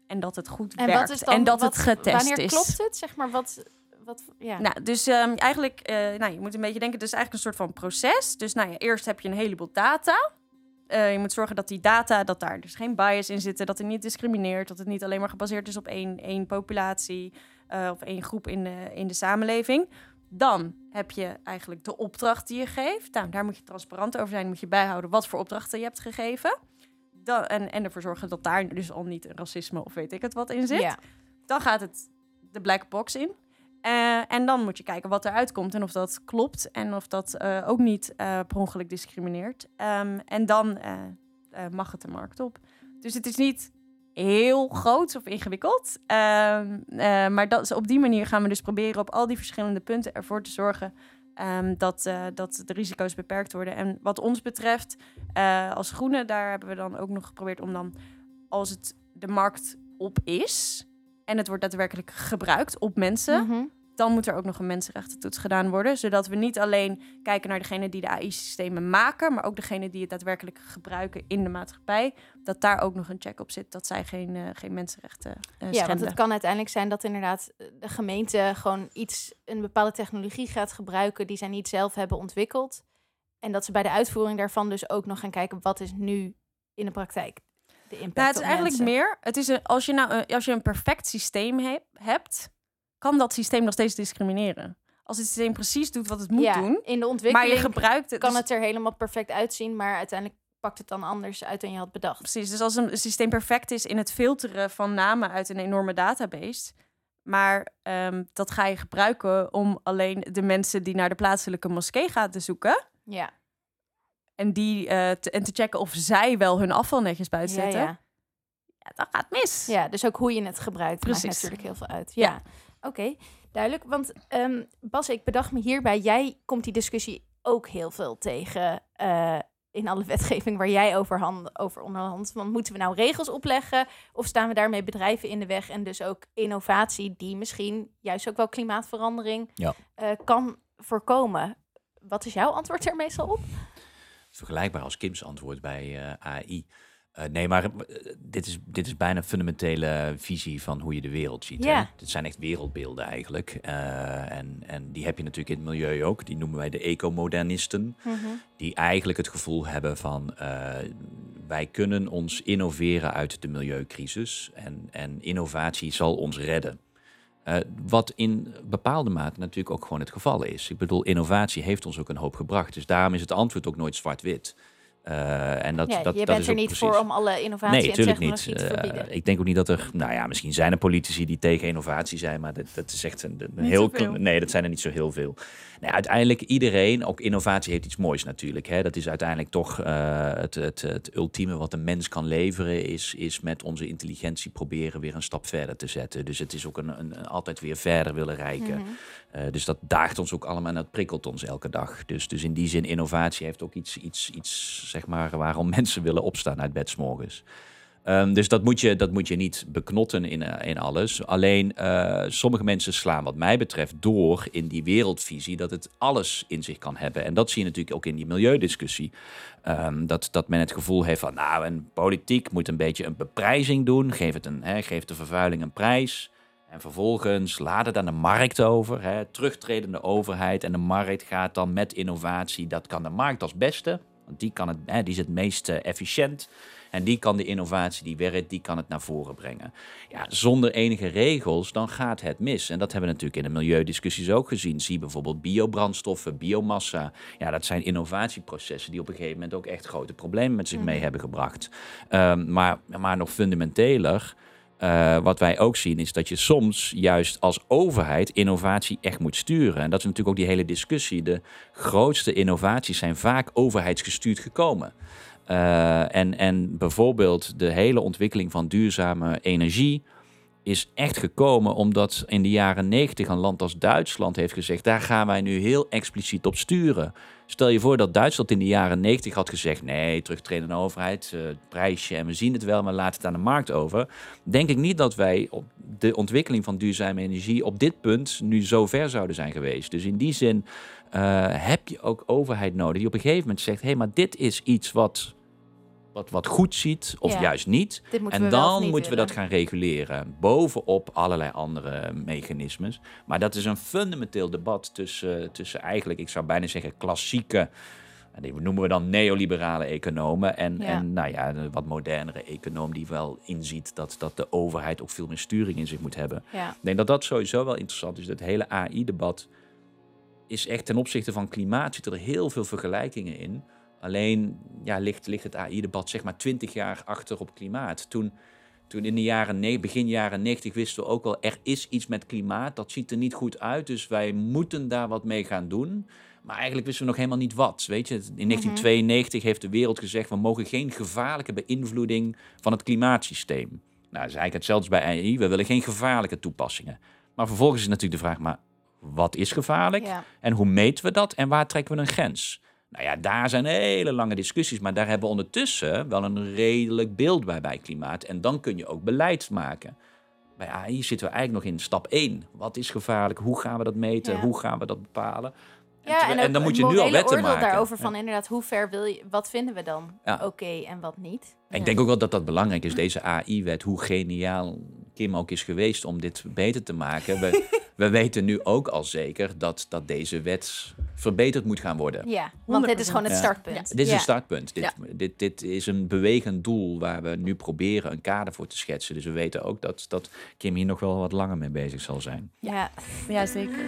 en dat het goed En werkt dan, en dat wat- het getest wanneer is. klopt het? Zeg maar wat, wat ja. Nou, dus ehm, eigenlijk, eh, nou, je moet een beetje denken, het is eigenlijk een soort van proces. Dus nou ja, eerst heb je een heleboel data. Eh, je moet zorgen dat die data, dat daar dus geen bias in zit, dat het niet discrimineert, dat het niet alleen maar gebaseerd is op één, één populatie eh, of één groep in de, in de samenleving. Dan heb je eigenlijk de opdracht die je geeft. Nou, daar moet je transparant over zijn, moet je bijhouden wat voor opdrachten je hebt gegeven. Dan, en, en ervoor zorgen dat daar dus al niet racisme of weet ik het wat in zit ja. dan gaat het de black box in. Eh, en dan moet je kijken wat eruit komt en of dat klopt en of dat eh, ook niet eh per ongeluk discrimineert. Ehm, en dan mag het de markt op. Dus het is niet heel groot of ingewikkeld. Ehm, eh, maar dat, op die manier gaan we dus proberen op al die verschillende punten ervoor te zorgen ehm, dat, dat de risico's beperkt worden. En wat ons betreft, als groene, daar hebben we dan ook nog geprobeerd om dan, als het de markt op is en het wordt daadwerkelijk gebruikt op mensen, Mhm. Dan moet er ook nog een mensenrechtentoets gedaan worden. Zodat we niet alleen kijken naar degene die de AI-systemen maken, maar ook degene die het daadwerkelijk gebruiken in de maatschappij. Dat daar ook nog een check op zit, dat zij geen, eh, geen mensenrechten eh Ja, want schenden. het kan uiteindelijk zijn dat inderdaad eh, de gemeente gewoon iets, een bepaalde technologie gaat gebruiken die zij niet zelf hebben ontwikkeld. En dat ze bij de uitvoering daarvan dus ook nog gaan kijken wat is nu in de praktijk de impact Nou, het is eigenlijk mensen. meer. Het is een, als, je nou, een- als je een perfect systeem he- hebt, kan dat systeem nog steeds discrimineren. Als het systeem precies doet wat het moet ja, doen, in de maar ontwikkeling je gebruikt het. kan dus- het er helemaal perfect uitzien, maar uiteindelijk pakt het dan anders uit dan je had bedacht. Precies, dus als een systeem perfect is in het filteren van namen uit een enorme database, maar ehm, dat ga je gebruiken om alleen de mensen die naar de plaatselijke moskee gaan te zoeken Ja, en, die, eh, te, en te checken of zij wel hun afval netjes buiten zetten, ja. ja, dan gaat mis. ja, dus ook hoe je het gebruikt maakt Precies. natuurlijk heel veel uit. Ja, oké, duidelijk. Want ehm, Bas, ik bedacht me hierbij, jij komt die discussie ook heel veel tegen eh, in alle wetgeving waar jij over, hand, over onderhandt. Want moeten we nou regels opleggen of staan we daarmee bedrijven in de weg en dus ook innovatie die misschien juist ook wel klimaatverandering Ja. eh, kan voorkomen? Wat is jouw antwoord er meestal op? vergelijkbaar als Kim's antwoord bij eh, AI. Uh, nee, maar uh, dit, is, dit is bijna een fundamentele visie van hoe je de wereld ziet. Ja. Hè? Dit zijn echt wereldbeelden eigenlijk. Uh, en, en die heb je natuurlijk in het milieu ook. Die noemen wij de ecomodernisten. Mm -hmm. Die eigenlijk het gevoel hebben van wij kunnen ons innoveren uit de milieucrisis. En, en innovatie zal ons redden. Wat in bepaalde mate natuurlijk ook gewoon het geval is. Ik bedoel, innovatie heeft ons ook een hoop gebracht. Dus daarom is het antwoord ook nooit zwart-wit. Uh, en dat, ja, dat, je dat bent is er niet precies... voor om alle innovatie nee, en technologie niet. te verbieden. Uh, ik denk ook niet dat er, nou ja, misschien zijn er politici die tegen innovatie zijn, maar dat, dat is echt een, een heel. Nee, dat zijn er niet zo heel veel. Nee, uiteindelijk iedereen, ook innovatie heeft iets moois natuurlijk. Hè. Dat is uiteindelijk toch uh, het, het, het ultieme wat een mens kan leveren, is, is met onze intelligentie proberen weer een stap verder te zetten. Dus het is ook een, een, een altijd weer verder willen reiken. Mhm. Dus dat daagt ons ook allemaal en dat prikkelt ons elke dag. Dus, dus in die zin, innovatie heeft ook iets, iets, iets zeg maar, waarom mensen willen opstaan uit bed 's morgens. Um, dus dat moet je, dat moet je niet beknotten in, uh, in alles. Alleen uh, sommige mensen slaan wat mij betreft door in die wereldvisie dat het alles in zich kan hebben. En dat zie je natuurlijk ook in die milieudiscussie. Um, dat, dat men het gevoel heeft van nou, een politiek moet een beetje een beprijzing doen. Geef, het een, hè, de vervuiling een prijs. En vervolgens laat het aan de markt over. Hè, terugtredende overheid en de markt gaat dan met innovatie. Dat kan de markt als beste. Want die, kan het, hè, die is het meest uh, efficiënt. En die kan de innovatie die werkt, die kan het naar voren brengen. Ja, zonder enige regels, dan gaat het mis. En dat hebben we natuurlijk in de milieudiscussies ook gezien. Zie bijvoorbeeld biobrandstoffen, biomassa. Ja, dat zijn innovatieprocessen die op een gegeven moment ook echt grote problemen met zich mee Mhm. hebben gebracht. Um, maar, maar nog fundamenteler. Uh, wat wij ook zien is dat je soms juist als overheid innovatie echt moet sturen. En dat is natuurlijk ook die hele discussie. De grootste innovaties zijn vaak overheidsgestuurd gekomen. Uh, en, en bijvoorbeeld de hele ontwikkeling van duurzame energie is echt gekomen omdat in de jaren 90 een land als Duitsland heeft gezegd: daar gaan wij nu heel expliciet op sturen. Stel je voor dat Duitsland in de jaren 90 had gezegd: nee, terugtredende overheid, uh, prijsje en we zien het wel, maar laat het aan de markt over. Denk ik niet dat wij op de ontwikkeling van duurzame energie op dit punt nu zo ver zouden zijn geweest. Dus in die zin uh, heb je ook overheid nodig die op een gegeven moment zegt: hé, hey, maar dit is iets wat wat, wat goed ziet of Ja. juist niet. En we dan niet moeten we dat gaan reguleren. Bovenop allerlei andere mechanismes. Maar dat is een fundamenteel debat tussen, tussen eigenlijk, ik zou bijna zeggen, klassieke. en Die noemen we dan neoliberale economen. En, Ja. en nou ja, een wat modernere econoom die wel inziet dat, dat de overheid ook veel meer sturing in zich moet hebben. Ja. Ik denk dat dat sowieso wel interessant is. Dat hele AI-debat is echt ten opzichte van klimaat zitten er heel veel vergelijkingen in. Alleen ja, ligt, ligt het AI-debat zeg maar twintig jaar achter op klimaat. Toen, toen in de jaren begin jaren 90 wisten we ook al, er is iets met klimaat. Dat ziet er niet goed uit, dus wij moeten daar wat mee gaan doen. Maar eigenlijk wisten we nog helemaal niet wat. Weet je, in 1992 heeft de wereld gezegd, we mogen geen gevaarlijke beïnvloeding van het klimaatsysteem. Nou, dat is eigenlijk hetzelfde bij AI. We willen geen gevaarlijke toepassingen. Maar vervolgens is natuurlijk de vraag, maar wat is gevaarlijk? Ja. En hoe meten we dat? En waar trekken we een grens? Nou ja, daar zijn hele lange discussies, maar daar hebben we ondertussen wel een redelijk beeld bij bij klimaat. En dan kun je ook beleid maken. Bij AI zitten we eigenlijk nog in stap 1. Wat is gevaarlijk? Hoe gaan we dat meten? Ja. Hoe gaan we dat bepalen? Ja, terwijl- en, dan moet je nu al wetten maken. daarover Ja. van inderdaad, hoe ver wil je, wat vinden we dan Ja. oké en wat niet? En ik denk ook wel dat dat belangrijk is, deze AI-wet, hoe geniaal Kim ook is geweest om dit beter te maken. We, we weten nu ook al zeker dat, dat deze wet verbeterd moet gaan worden. Ja, want dit is gewoon het Ja. startpunt. Dit is Ja. een startpunt. Dit, Ja. dit, dit is een bewegend doel waar we nu proberen een kader voor te schetsen. Dus we weten ook dat, dat Kim hier nog wel wat langer mee bezig zal zijn. Ja. Ja, zeker.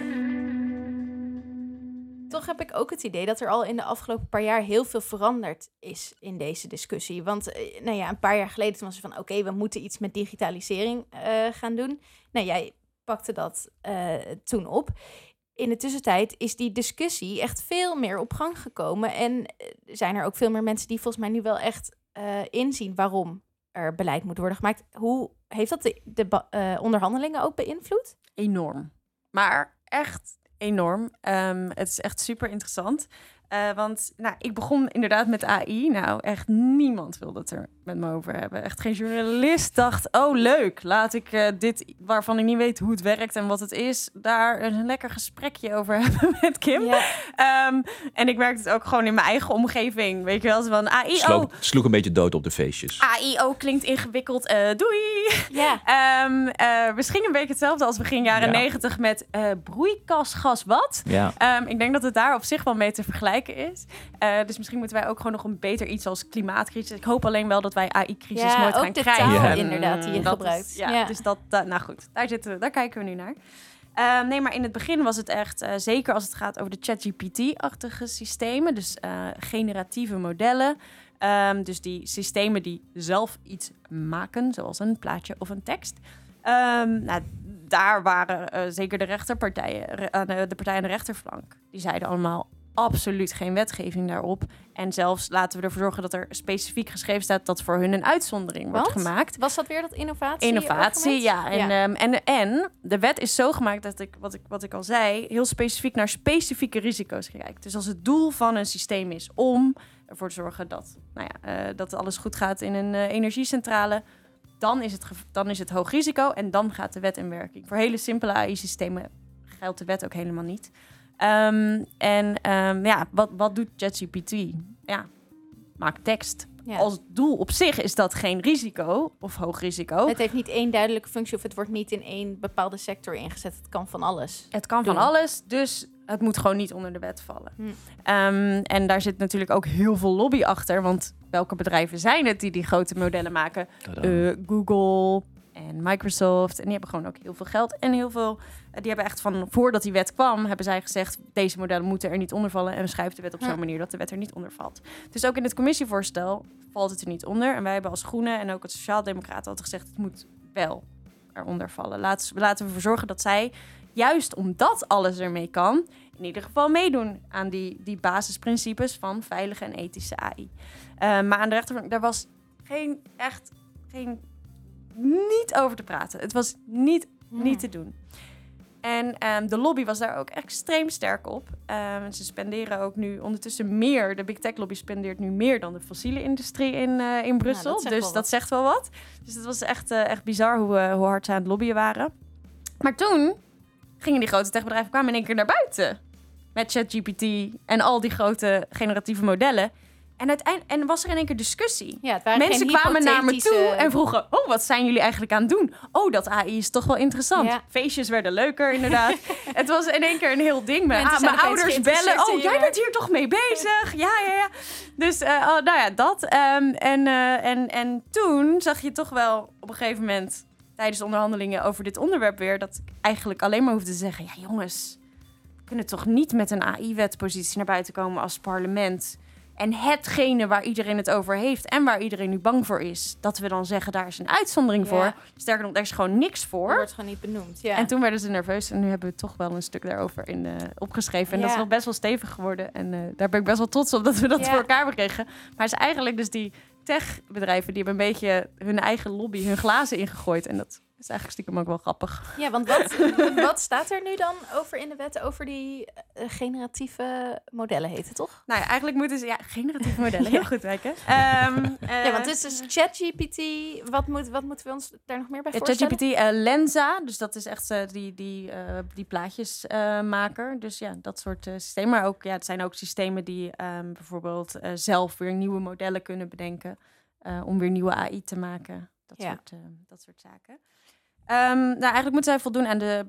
Toch heb ik ook het idee dat er al in de afgelopen paar jaar heel veel veranderd is in deze discussie. Want eh, nou ja, een paar jaar geleden was er van oké, we moeten iets met digitalisering eh, gaan doen. Nou, jij pakte dat eh, toen op. In de tussentijd is die discussie echt veel meer op gang gekomen. En zijn er ook veel meer mensen die volgens mij nu wel echt inzien waarom er beleid moet worden gemaakt. Hoe heeft dat de, de onderhandelingen ook beïnvloed? Enorm. Maar echt enorm. Ehm, het is echt super interessant. Eh, want nou, ik begon inderdaad met AI. Nou, echt niemand wilde het er met me over hebben. Echt geen journalist dacht, oh leuk, laat ik eh, dit, waarvan ik niet weet hoe het werkt en wat het is, daar een lekker gesprekje over hebben met Kim. Ja. Ehm, en ik merkte het ook gewoon in mijn eigen omgeving. Weet je wel, van AI, Sloeg, oh, sloeg een beetje dood op de feestjes. AI, oh, klinkt ingewikkeld, eh, doei. ja. Ehm, eh, misschien een beetje hetzelfde als begin jaren Ja. negentig met eh broeikasgas wat. Ja. Ehm, ik denk dat het daar op zich wel mee te vergelijken is. Eh, dus misschien moeten wij ook gewoon nog een beter iets als klimaatcrisis. Ik hoop alleen wel dat wij AI-crisis Ja, nooit ook gaan de krijgen. taal Ja. inderdaad die je Dat is- gebruikt. ja, Ja. dus dat, nou goed, daar, zitten, daar kijken we nu naar. Ehm, nee, maar in het begin was het echt, eh, zeker als het gaat over de ChatGPT-achtige systemen, dus eh, generatieve modellen. Ehm, dus die systemen die zelf iets maken, zoals een plaatje of een tekst. Ehm, nou, daar waren eh, zeker de rechterpartijen, de, de partijen aan de rechterflank. Die zeiden allemaal absoluut geen wetgeving daarop. En zelfs laten we ervoor zorgen dat er specifiek geschreven staat dat voor hun een uitzondering wordt gemaakt. Was dat weer dat innovatie? Innovatie, ja. En, ja. ehm, en, en de wet is zo gemaakt dat ik wat, ik, wat ik al zei, heel specifiek naar specifieke risico's kijkt. Dus als het doel van een systeem is om ervoor te zorgen dat, nou ja, eh, dat alles goed gaat in een eh, energiecentrale, dan is, het dan is het hoog risico en dan gaat de wet in werking. Voor hele simpele AI-systemen geldt de wet ook helemaal niet. Ehm, en ehm, ja, wat, wat doet ChatGPT? Ja, maak tekst. Ja. Als doel op zich is dat geen risico of hoog risico. Het heeft niet één duidelijke functie of het wordt niet in één bepaalde sector ingezet. Het kan van alles. Het kan van alles, dus het moet gewoon niet onder de wet vallen. Hm. Ehm, en daar zit natuurlijk ook heel veel lobby achter. Want welke bedrijven zijn het die die grote modellen maken? Eh, Google en Microsoft. En die hebben gewoon ook heel veel geld en heel veel. eh, die hebben echt van voordat die wet kwam, hebben zij gezegd: deze modellen moeten er niet onder vallen. En we schrijven de wet op zo'n manier dat de wet er niet onder valt. Dus ook in het commissievoorstel valt het er niet onder. En wij hebben als Groenen en ook als Sociaaldemocraten altijd gezegd: het moet wel eronder vallen. Laten, we- laten we ervoor zorgen dat zij, juist omdat alles ermee kan, in ieder geval meedoen aan die, die basisprincipes van veilige en ethische AI. Eh, maar aan de rechterkant, daar was geen echt geen niet over te praten. Het was niet, niet te doen. En ehm, de lobby was daar ook extreem sterk op. Ehm, ze spenderen ook nu ondertussen meer. De big tech lobby spendeert nu meer dan de fossiele industrie in, eh, in Brussel. dat dus dat wat. zegt wel wat. Dus het was echt, eh, echt bizar hoe, eh, hoe hard ze aan het lobbyen waren. Maar toen gingen die grote techbedrijven kwamen in één keer naar buiten. Met ChatGPT en al die grote generatieve modellen. En, uiteindelijk, en was er in één keer discussie. Ja, Mensen kwamen naar me toe en vroegen: Oh, wat zijn jullie eigenlijk aan het doen? Oh, dat AI is toch wel interessant. Ja. Feestjes werden leuker, inderdaad. het was in één keer een heel ding. Ah, mijn ouders bellen. Oh, jij bent hier toch mee bezig? Ja, ja, ja. Dus, eh, oh, nou ja, dat. Ehm, en, eh, en, en toen zag je toch wel op een gegeven moment tijdens de onderhandelingen over dit onderwerp weer dat ik eigenlijk alleen maar hoefde te zeggen: Ja, jongens, we kunnen toch niet met een AI-wetpositie naar buiten komen als parlement. En hetgene waar iedereen het over heeft en waar iedereen nu bang voor is, dat we dan zeggen daar is een uitzondering Ja. voor. Sterker nog, daar is gewoon niks Er voor. wordt gewoon niet benoemd. Ja. En toen werden ze nerveus en nu hebben we toch wel een stuk daarover in, eh, opgeschreven. En dat is nog best wel stevig geworden. En eh, daar ben ik best wel trots op dat we dat voor elkaar gekregen. Maar het is eigenlijk dus die techbedrijven die hebben een beetje hun eigen lobby, hun glazen ingegooid. En dat is eigenlijk stiekem ook wel grappig. Ja, want wat, wat staat er nu dan over in de wet over die eh, generatieve modellen heet het toch? Nou ja, eigenlijk moeten ze... Ja, generatieve modellen. Heel goed werken. Ehm, ja, want het is dus ChatGPT. Wat, moet, wat moeten we ons daar nog meer bij voorstellen? ChatGPT, eh, Lenza, dus dat is echt eh, die, die, eh, die plaatjesmaker. dus ja, dat soort eh, systemen. Maar ook, ja, het zijn ook systemen die ehm, bijvoorbeeld eh, zelf weer nieuwe modellen kunnen bedenken. eh, om weer nieuwe AI te maken. Dat, Ja. soort, eh, dat soort zaken. Ehm, nou, eigenlijk moeten zij voldoen aan de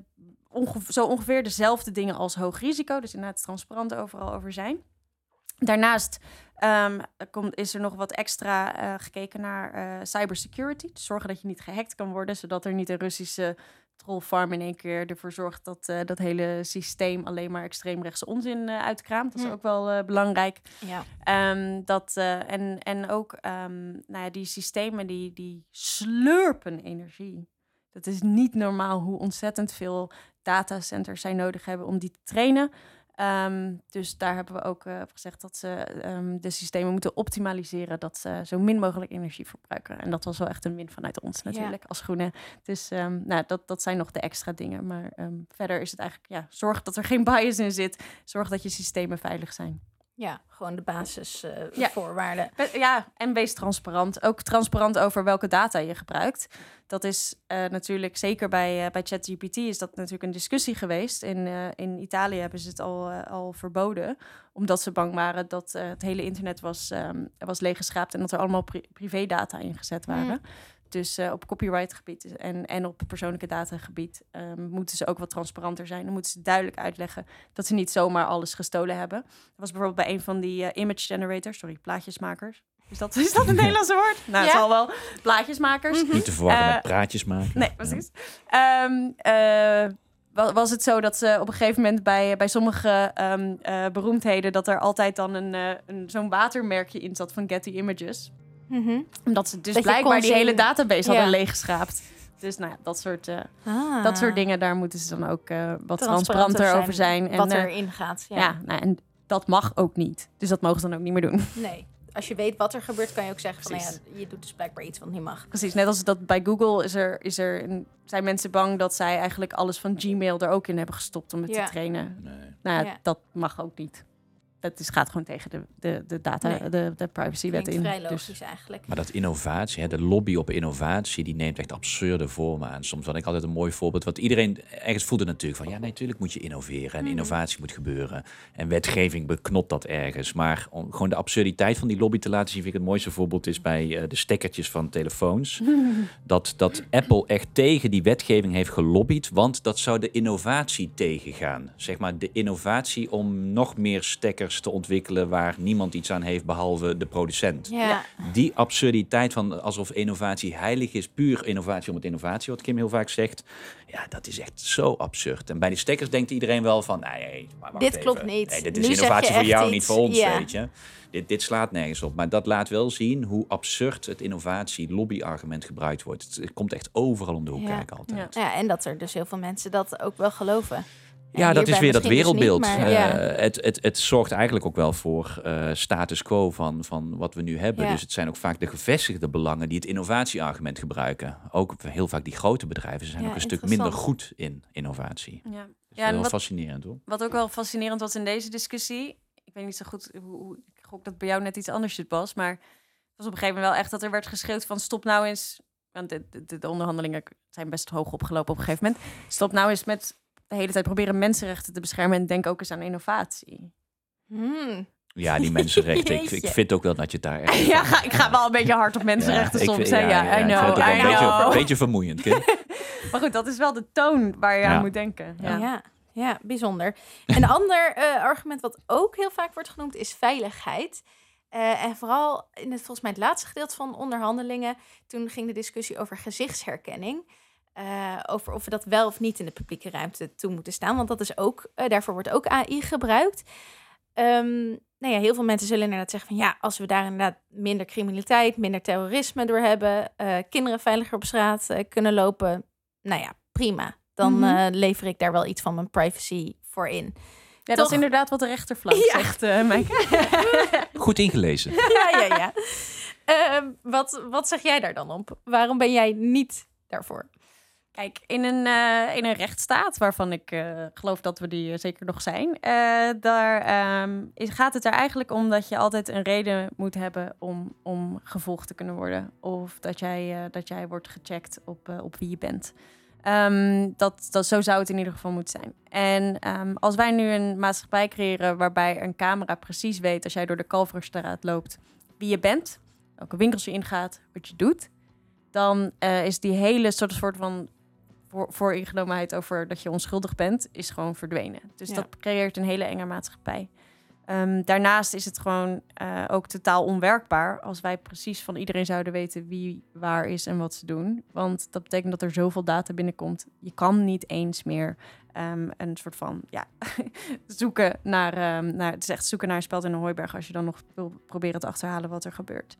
onge- zo ongeveer dezelfde dingen als hoog risico. Dus inderdaad transparant overal over zijn. Daarnaast ehm, komt, is er nog wat extra eh, gekeken naar eh, cybersecurity. Dus zorgen dat je niet gehackt kan worden, zodat er niet een Russische trollfarm in één keer ervoor zorgt dat eh, dat hele systeem alleen maar extreemrechtse onzin uitkraamt. Dat is Hm. ook wel belangrijk. Ja. Ehm, dat, en, en ook nou ja, die systemen die, die slurpen energie. Dat is niet normaal hoe ontzettend veel datacenters zij nodig hebben om die te trainen. Ehm, dus daar hebben we ook eh, gezegd dat ze ehm, de systemen moeten optimaliseren, dat ze zo min mogelijk energie verbruiken. En dat was wel echt een win vanuit ons natuurlijk als groene. Dus ehm, nou, dat, dat zijn nog de extra dingen. Maar verder is het eigenlijk, ja, zorg dat er geen bias in zit. Zorg dat je systemen veilig zijn. Ja, gewoon de Ja. basisvoorwaarden. Be- Ja, en wees transparant. Ook transparant over welke data je gebruikt. Dat is eh, natuurlijk zeker bij, eh, bij ChatGPT is dat natuurlijk een discussie geweest. In, eh, in Italië hebben ze het al, al verboden. Omdat ze bang waren dat het hele internet was, ehm, was leeggeschraapt. En dat er allemaal pri privédata ingezet waren. Dus eh, op copyright gebied en, en op persoonlijke data gebied ehm, moeten ze ook wat transparanter zijn. Dan moeten ze duidelijk uitleggen dat ze niet zomaar alles gestolen hebben. Dat was bijvoorbeeld bij een van die eh, image generators, sorry, plaatjesmakers. Is dat, is dat een Nederlandse woord? Nou, het Ja. zal wel. Plaatjesmakers. Niet te verwarren Eh, met praatjes maken. Nee, precies. Ehm, eh, wa- was het zo dat ze op een gegeven moment bij, bij sommige ehm, eh, beroemdheden... dat er altijd dan een, eh, een, zo'n watermerkje in zat van Getty Images. Mhm. Omdat ze dus Dat blijkbaar die hele database Ja. hadden leeggeschraapt. Dus nou ja, dat soort, eh, Ah. dat soort dingen, daar moeten ze dan ook eh, wat Transparanter zijn over zijn. En, Wat eh, erin gaat. Ja. ja, nou, en dat mag ook niet. Dus dat mogen ze dan ook niet meer doen. Nee. Als je weet wat er gebeurt, kan je ook zeggen van... Nou ja, je doet dus blijkbaar iets wat niet mag. Precies, net als dat bij Google is er, is er een, zijn mensen bang dat zij eigenlijk alles van Gmail er ook in hebben gestopt om het Ja. te trainen. Nee. Nou, ja, Ja. dat mag ook niet. Dat is, gaat gewoon tegen de, de, de data, Nee. de, de privacywet in. vrij Dus- logisch eigenlijk. Maar dat innovatie, hè, de lobby op innovatie, die neemt echt absurde vormen aan. Soms had ik altijd een mooi voorbeeld. Want iedereen ergens voelde natuurlijk van ja, nee, natuurlijk moet je innoveren en Mhm. innovatie moet gebeuren. En wetgeving beknopt dat ergens. Maar om gewoon de absurditeit van die lobby te laten zien, vind ik het mooiste voorbeeld is bij eh, de stekkertjes van telefoons. dat, dat Apple echt tegen die wetgeving heeft gelobbyd, want dat zou de innovatie tegengaan. Zeg maar de innovatie om nog meer stekkers te ontwikkelen waar niemand iets aan heeft behalve de producent Ja. die absurditeit van alsof innovatie heilig is, puur innovatie om het innovatie, wat Kim heel vaak zegt. Ja, dat is echt zo absurd. En bij die stekkers denkt iedereen wel van, nee, nee, maar wacht Dit even. klopt niet. Nee, dit is innovatie voor jou, iets. niet voor ons, Ja. weet je. Dit, dit slaat nergens op. Maar dat laat wel zien hoe absurd het innovatie-lobby-argument gebruikt wordt. Het, het komt echt overal om de hoek Ja. kijken altijd. Ja. ja, en dat er dus heel veel mensen dat ook wel geloven. Ja, dat is weer dat dus wereldbeeld. niet, maar ja. Eh, het, het, het zorgt eigenlijk ook wel voor eh, status quo van, van wat we nu hebben. Ja. Dus het zijn ook vaak de gevestigde belangen die het innovatieargument gebruiken. Ook heel vaak die grote bedrijven zijn Ja, ook een stuk minder goed in innovatie. Ja. Dat is Ja, en wel wat- fascinerend hoor. Wat ook wel fascinerend was in deze discussie. Ik weet niet zo goed hoe, hoe ik gok dat bij jou net iets anders zit, Bas. Maar het was op een gegeven moment wel echt dat er werd geschreeuwd van stop nou eens. Want de, de, de onderhandelingen zijn best hoog opgelopen op een gegeven moment. Stop nou eens met de hele tijd proberen mensenrechten te beschermen. En denk ook eens aan innovatie. Hmm. Ja, die mensenrechten. ik, ik vind ook wel dat je het daar echt... Ja, ga, ik ga wel een beetje hard op mensenrechten soms. Ja, I ik know, vind het ook I wel een beetje, een beetje vermoeiend. Maar goed, dat is wel de toon waar je Ja. aan moet denken. Ja. Ja. Ja, bijzonder. Een ander eh, argument wat ook heel vaak wordt genoemd is veiligheid. Eh, en vooral in het volgens mij het laatste gedeelte van onderhandelingen, toen ging de discussie over gezichtsherkenning. Eh, over of we dat wel of niet in de publieke ruimte toe moeten staan. Want dat is ook, eh, daarvoor wordt ook AI gebruikt. Ehm, nou ja, heel veel mensen zullen inderdaad zeggen van ja, als we daar inderdaad minder criminaliteit, minder terrorisme door hebben, eh, kinderen veiliger op straat kunnen lopen, nou ja, prima. Dan Mhm. eh, lever ik daar wel iets van mijn privacy voor in. Ja, dat is inderdaad wat de rechterflank Ja. zegt, eh Mike. Goed ingelezen. ja, ja, ja. Ehm, wat, wat zeg jij daar dan op? Waarom ben jij niet daarvoor? Kijk, in een, eh, in een rechtsstaat, waarvan ik eh, geloof dat we die eh, zeker nog zijn, daar ehm, gaat het er eigenlijk om dat je altijd een reden moet hebben om, om gevolgd te kunnen worden. Of dat jij, dat jij wordt gecheckt op, op wie je bent. Ehm, dat, dat, zo zou het in ieder geval moeten zijn. En ehm, als wij nu een maatschappij creëren waarbij een camera precies weet als jij door de Kalverstraat loopt wie je bent, welke winkels je ingaat, wat je doet, dan is die hele soort, soort van voor, vooringenomenheid over dat je onschuldig bent, is gewoon verdwenen. Dus Ja. dat creëert een hele enge maatschappij. Ehm, daarnaast is het gewoon eh, ook totaal onwerkbaar als wij precies van iedereen zouden weten wie waar is en wat ze doen. Want dat betekent dat er zoveel data binnenkomt. Je kan niet eens meer ehm, een soort van ja, zoeken naar, ehm, naar. Het is echt zoeken naar een speld in een hooiberg als je dan nog wil proberen te achterhalen wat er gebeurt.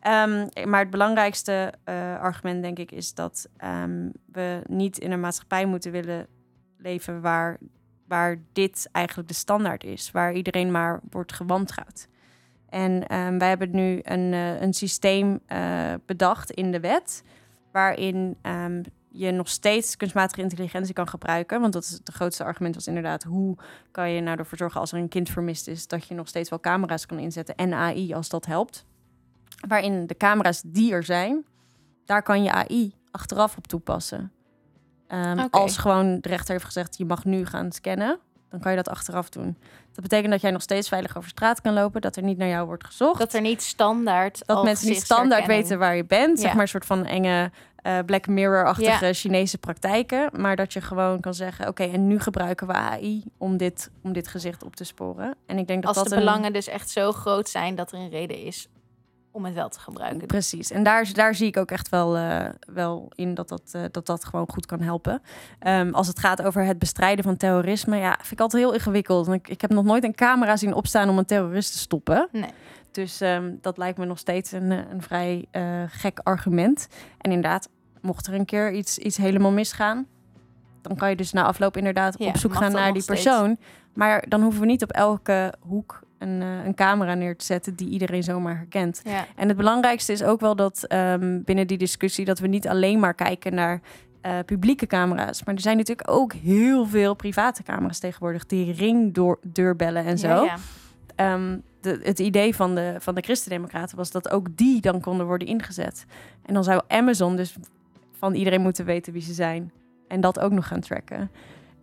Ehm, maar het belangrijkste eh, argument, denk ik, is dat ehm, we niet in een maatschappij moeten willen leven waar, waar dit eigenlijk de standaard is, waar iedereen maar wordt gewantrouwd. En ehm, wij hebben nu een, eh, een systeem eh, bedacht in de wet, waarin je nog steeds kunstmatige intelligentie kan gebruiken. Want dat is het grootste argument was inderdaad... hoe kan je nou ervoor zorgen als er een kind vermist is... dat je nog steeds wel camera's kan inzetten en AI als dat helpt. Waarin de camera's die er zijn, daar kan je AI achteraf op toepassen. Um, Oké. Als gewoon de rechter heeft gezegd, je mag nu gaan scannen, dan kan je dat achteraf doen. Dat betekent dat jij nog steeds veilig over straat kan lopen, dat er niet naar jou wordt gezocht. Dat er niet standaard. dat mensen niet standaard weten waar je bent. Zeg maar een soort van enge eh, Black Mirror-achtige Ja. Chinese praktijken. Maar dat je gewoon kan zeggen, oké, en nu gebruiken we AI om dit, om dit gezicht op te sporen. En ik denk dat Als dat de een- belangen dus echt zo groot zijn dat er een reden is om het wel te gebruiken. Precies. En daar, daar zie ik ook echt wel, eh, wel in dat dat, eh, dat dat gewoon goed kan helpen. Ehm, als het gaat over het bestrijden van terrorisme, ja, vind ik altijd heel ingewikkeld. Ik, ik heb nog nooit een camera zien opstaan om een terrorist te stoppen. Nee. Dus ehm, dat lijkt me nog steeds een, eh, een vrij gek argument. En inderdaad, mocht er een keer iets, iets helemaal misgaan, dan kan je dus na afloop inderdaad Ja, op zoek gaan naar die steeds. persoon. Maar dan hoeven we niet op elke hoek een, eh, een camera neer te zetten die iedereen zomaar herkent. Ja. En het belangrijkste is ook wel dat eeuw, binnen die discussie dat we niet alleen maar kijken naar eh, publieke camera's, maar er zijn natuurlijk ook heel veel private camera's tegenwoordig die ringdeurbellen en zo. Ja, ja. Ehm, de, het idee van de, van de Christendemocraten was dat ook die dan konden worden ingezet. En dan zou Amazon dus van iedereen moeten weten wie ze zijn en dat ook nog gaan tracken.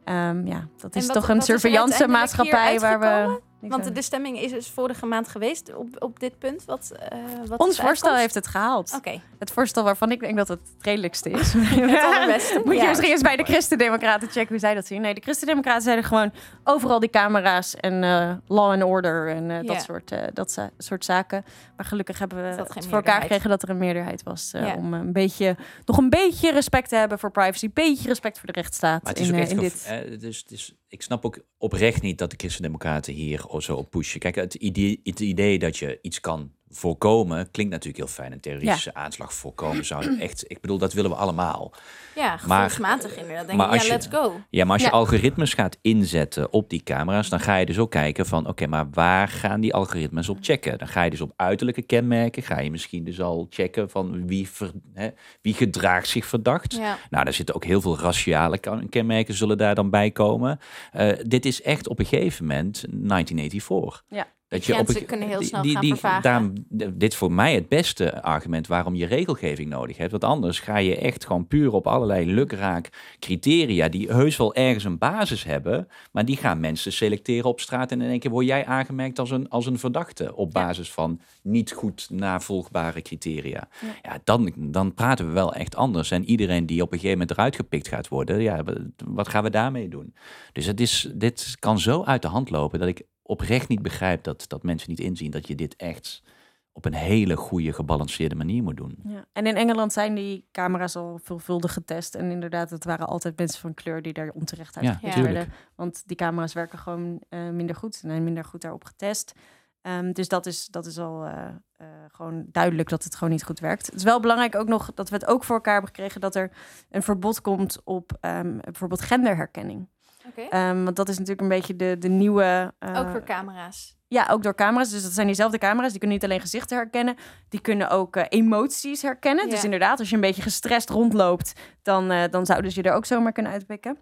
Ehm, ja, dat is wat- toch een surveillance maatschappij waar we. Want de stemming is dus vorige maand geweest op, op dit punt. Wat, eh, wat Ons is voorstel heeft het gehaald. Oké, Het voorstel waarvan ik denk dat het het redelijkste is. het allerbeste. Moet je Ja. misschien eens bij de Christendemocraten checken hoe zij dat zien. Nee, de Christendemocraten zeiden gewoon overal die camera's en eh, law and order en eh, Ja. dat, soort, eh, dat soort zaken. Maar gelukkig hebben we het voor elkaar gekregen dat er een meerderheid was. eh, Ja. Om een beetje, nog een beetje respect te hebben voor privacy. Een beetje respect voor de rechtsstaat Maar het is in, ook echt in gev- dit. dus, dus ik snap ook oprecht niet dat de Christendemocraten hier zo op pushen. Kijk, het idee, het idee dat je iets kan voorkomen klinkt natuurlijk heel fijn. Een terroristische aanslag voorkomen zou echt. Ik bedoel, dat willen we allemaal. Ja, gevoelsmatig inderdaad. Denk maar ik, ja, je- let's go. Ja, maar als je algoritmes gaat inzetten op die camera's, dan ga je dus ook kijken van, oké, maar waar gaan die algoritmes op checken? Dan ga je dus op uiterlijke kenmerken, ga je misschien dus al checken van wie, ver, hè, wie gedraagt zich verdacht. Nou, daar zitten ook heel veel raciale kenmerken zullen daar dan bij komen. Eh, dit is echt op een gegeven moment 1984. Ja. Dat je op een- kunnen heel snel die- gaan die- vervagen. daarom- d- dit is voor mij het beste argument waarom je regelgeving nodig hebt. Want anders ga je echt gewoon puur op allerlei lukraak criteria die heus wel ergens een basis hebben, maar die gaan mensen selecteren op straat en in één keer word jij aangemerkt als een, als een verdachte op Ja. basis van niet goed navolgbare criteria. Ja. Ja, dan, dan praten we wel echt anders. En iedereen die op een gegeven moment eruit gepikt gaat worden, ja, wat gaan we daarmee doen? Dus het is, dit kan zo uit de hand lopen dat ik oprecht niet begrijp dat, dat mensen niet inzien dat je dit echt op een hele goede, gebalanceerde manier moet doen. Ja. En in Engeland zijn die camera's al veelvuldig getest. En inderdaad, het waren altijd mensen van kleur die daar onterecht uit Ja, werden. Want die camera's werken gewoon eh, minder goed. En zijn minder goed daarop getest. Ehm, dus dat is, dat is al eh, eh, gewoon duidelijk dat het gewoon niet goed werkt. Het is wel belangrijk ook nog dat we het ook voor elkaar hebben gekregen dat er een verbod komt op ehm, bijvoorbeeld genderherkenning. Ehm, want dat is natuurlijk een beetje de, de nieuwe. eh, Ook voor camera's. ja, ook door camera's. Dus dat zijn diezelfde camera's. Die kunnen niet alleen gezichten herkennen. Die kunnen ook eh, emoties herkennen. Ja. Dus inderdaad, als je een beetje gestrest rondloopt, dan, eh, dan zouden ze je er ook zomaar kunnen uitpikken.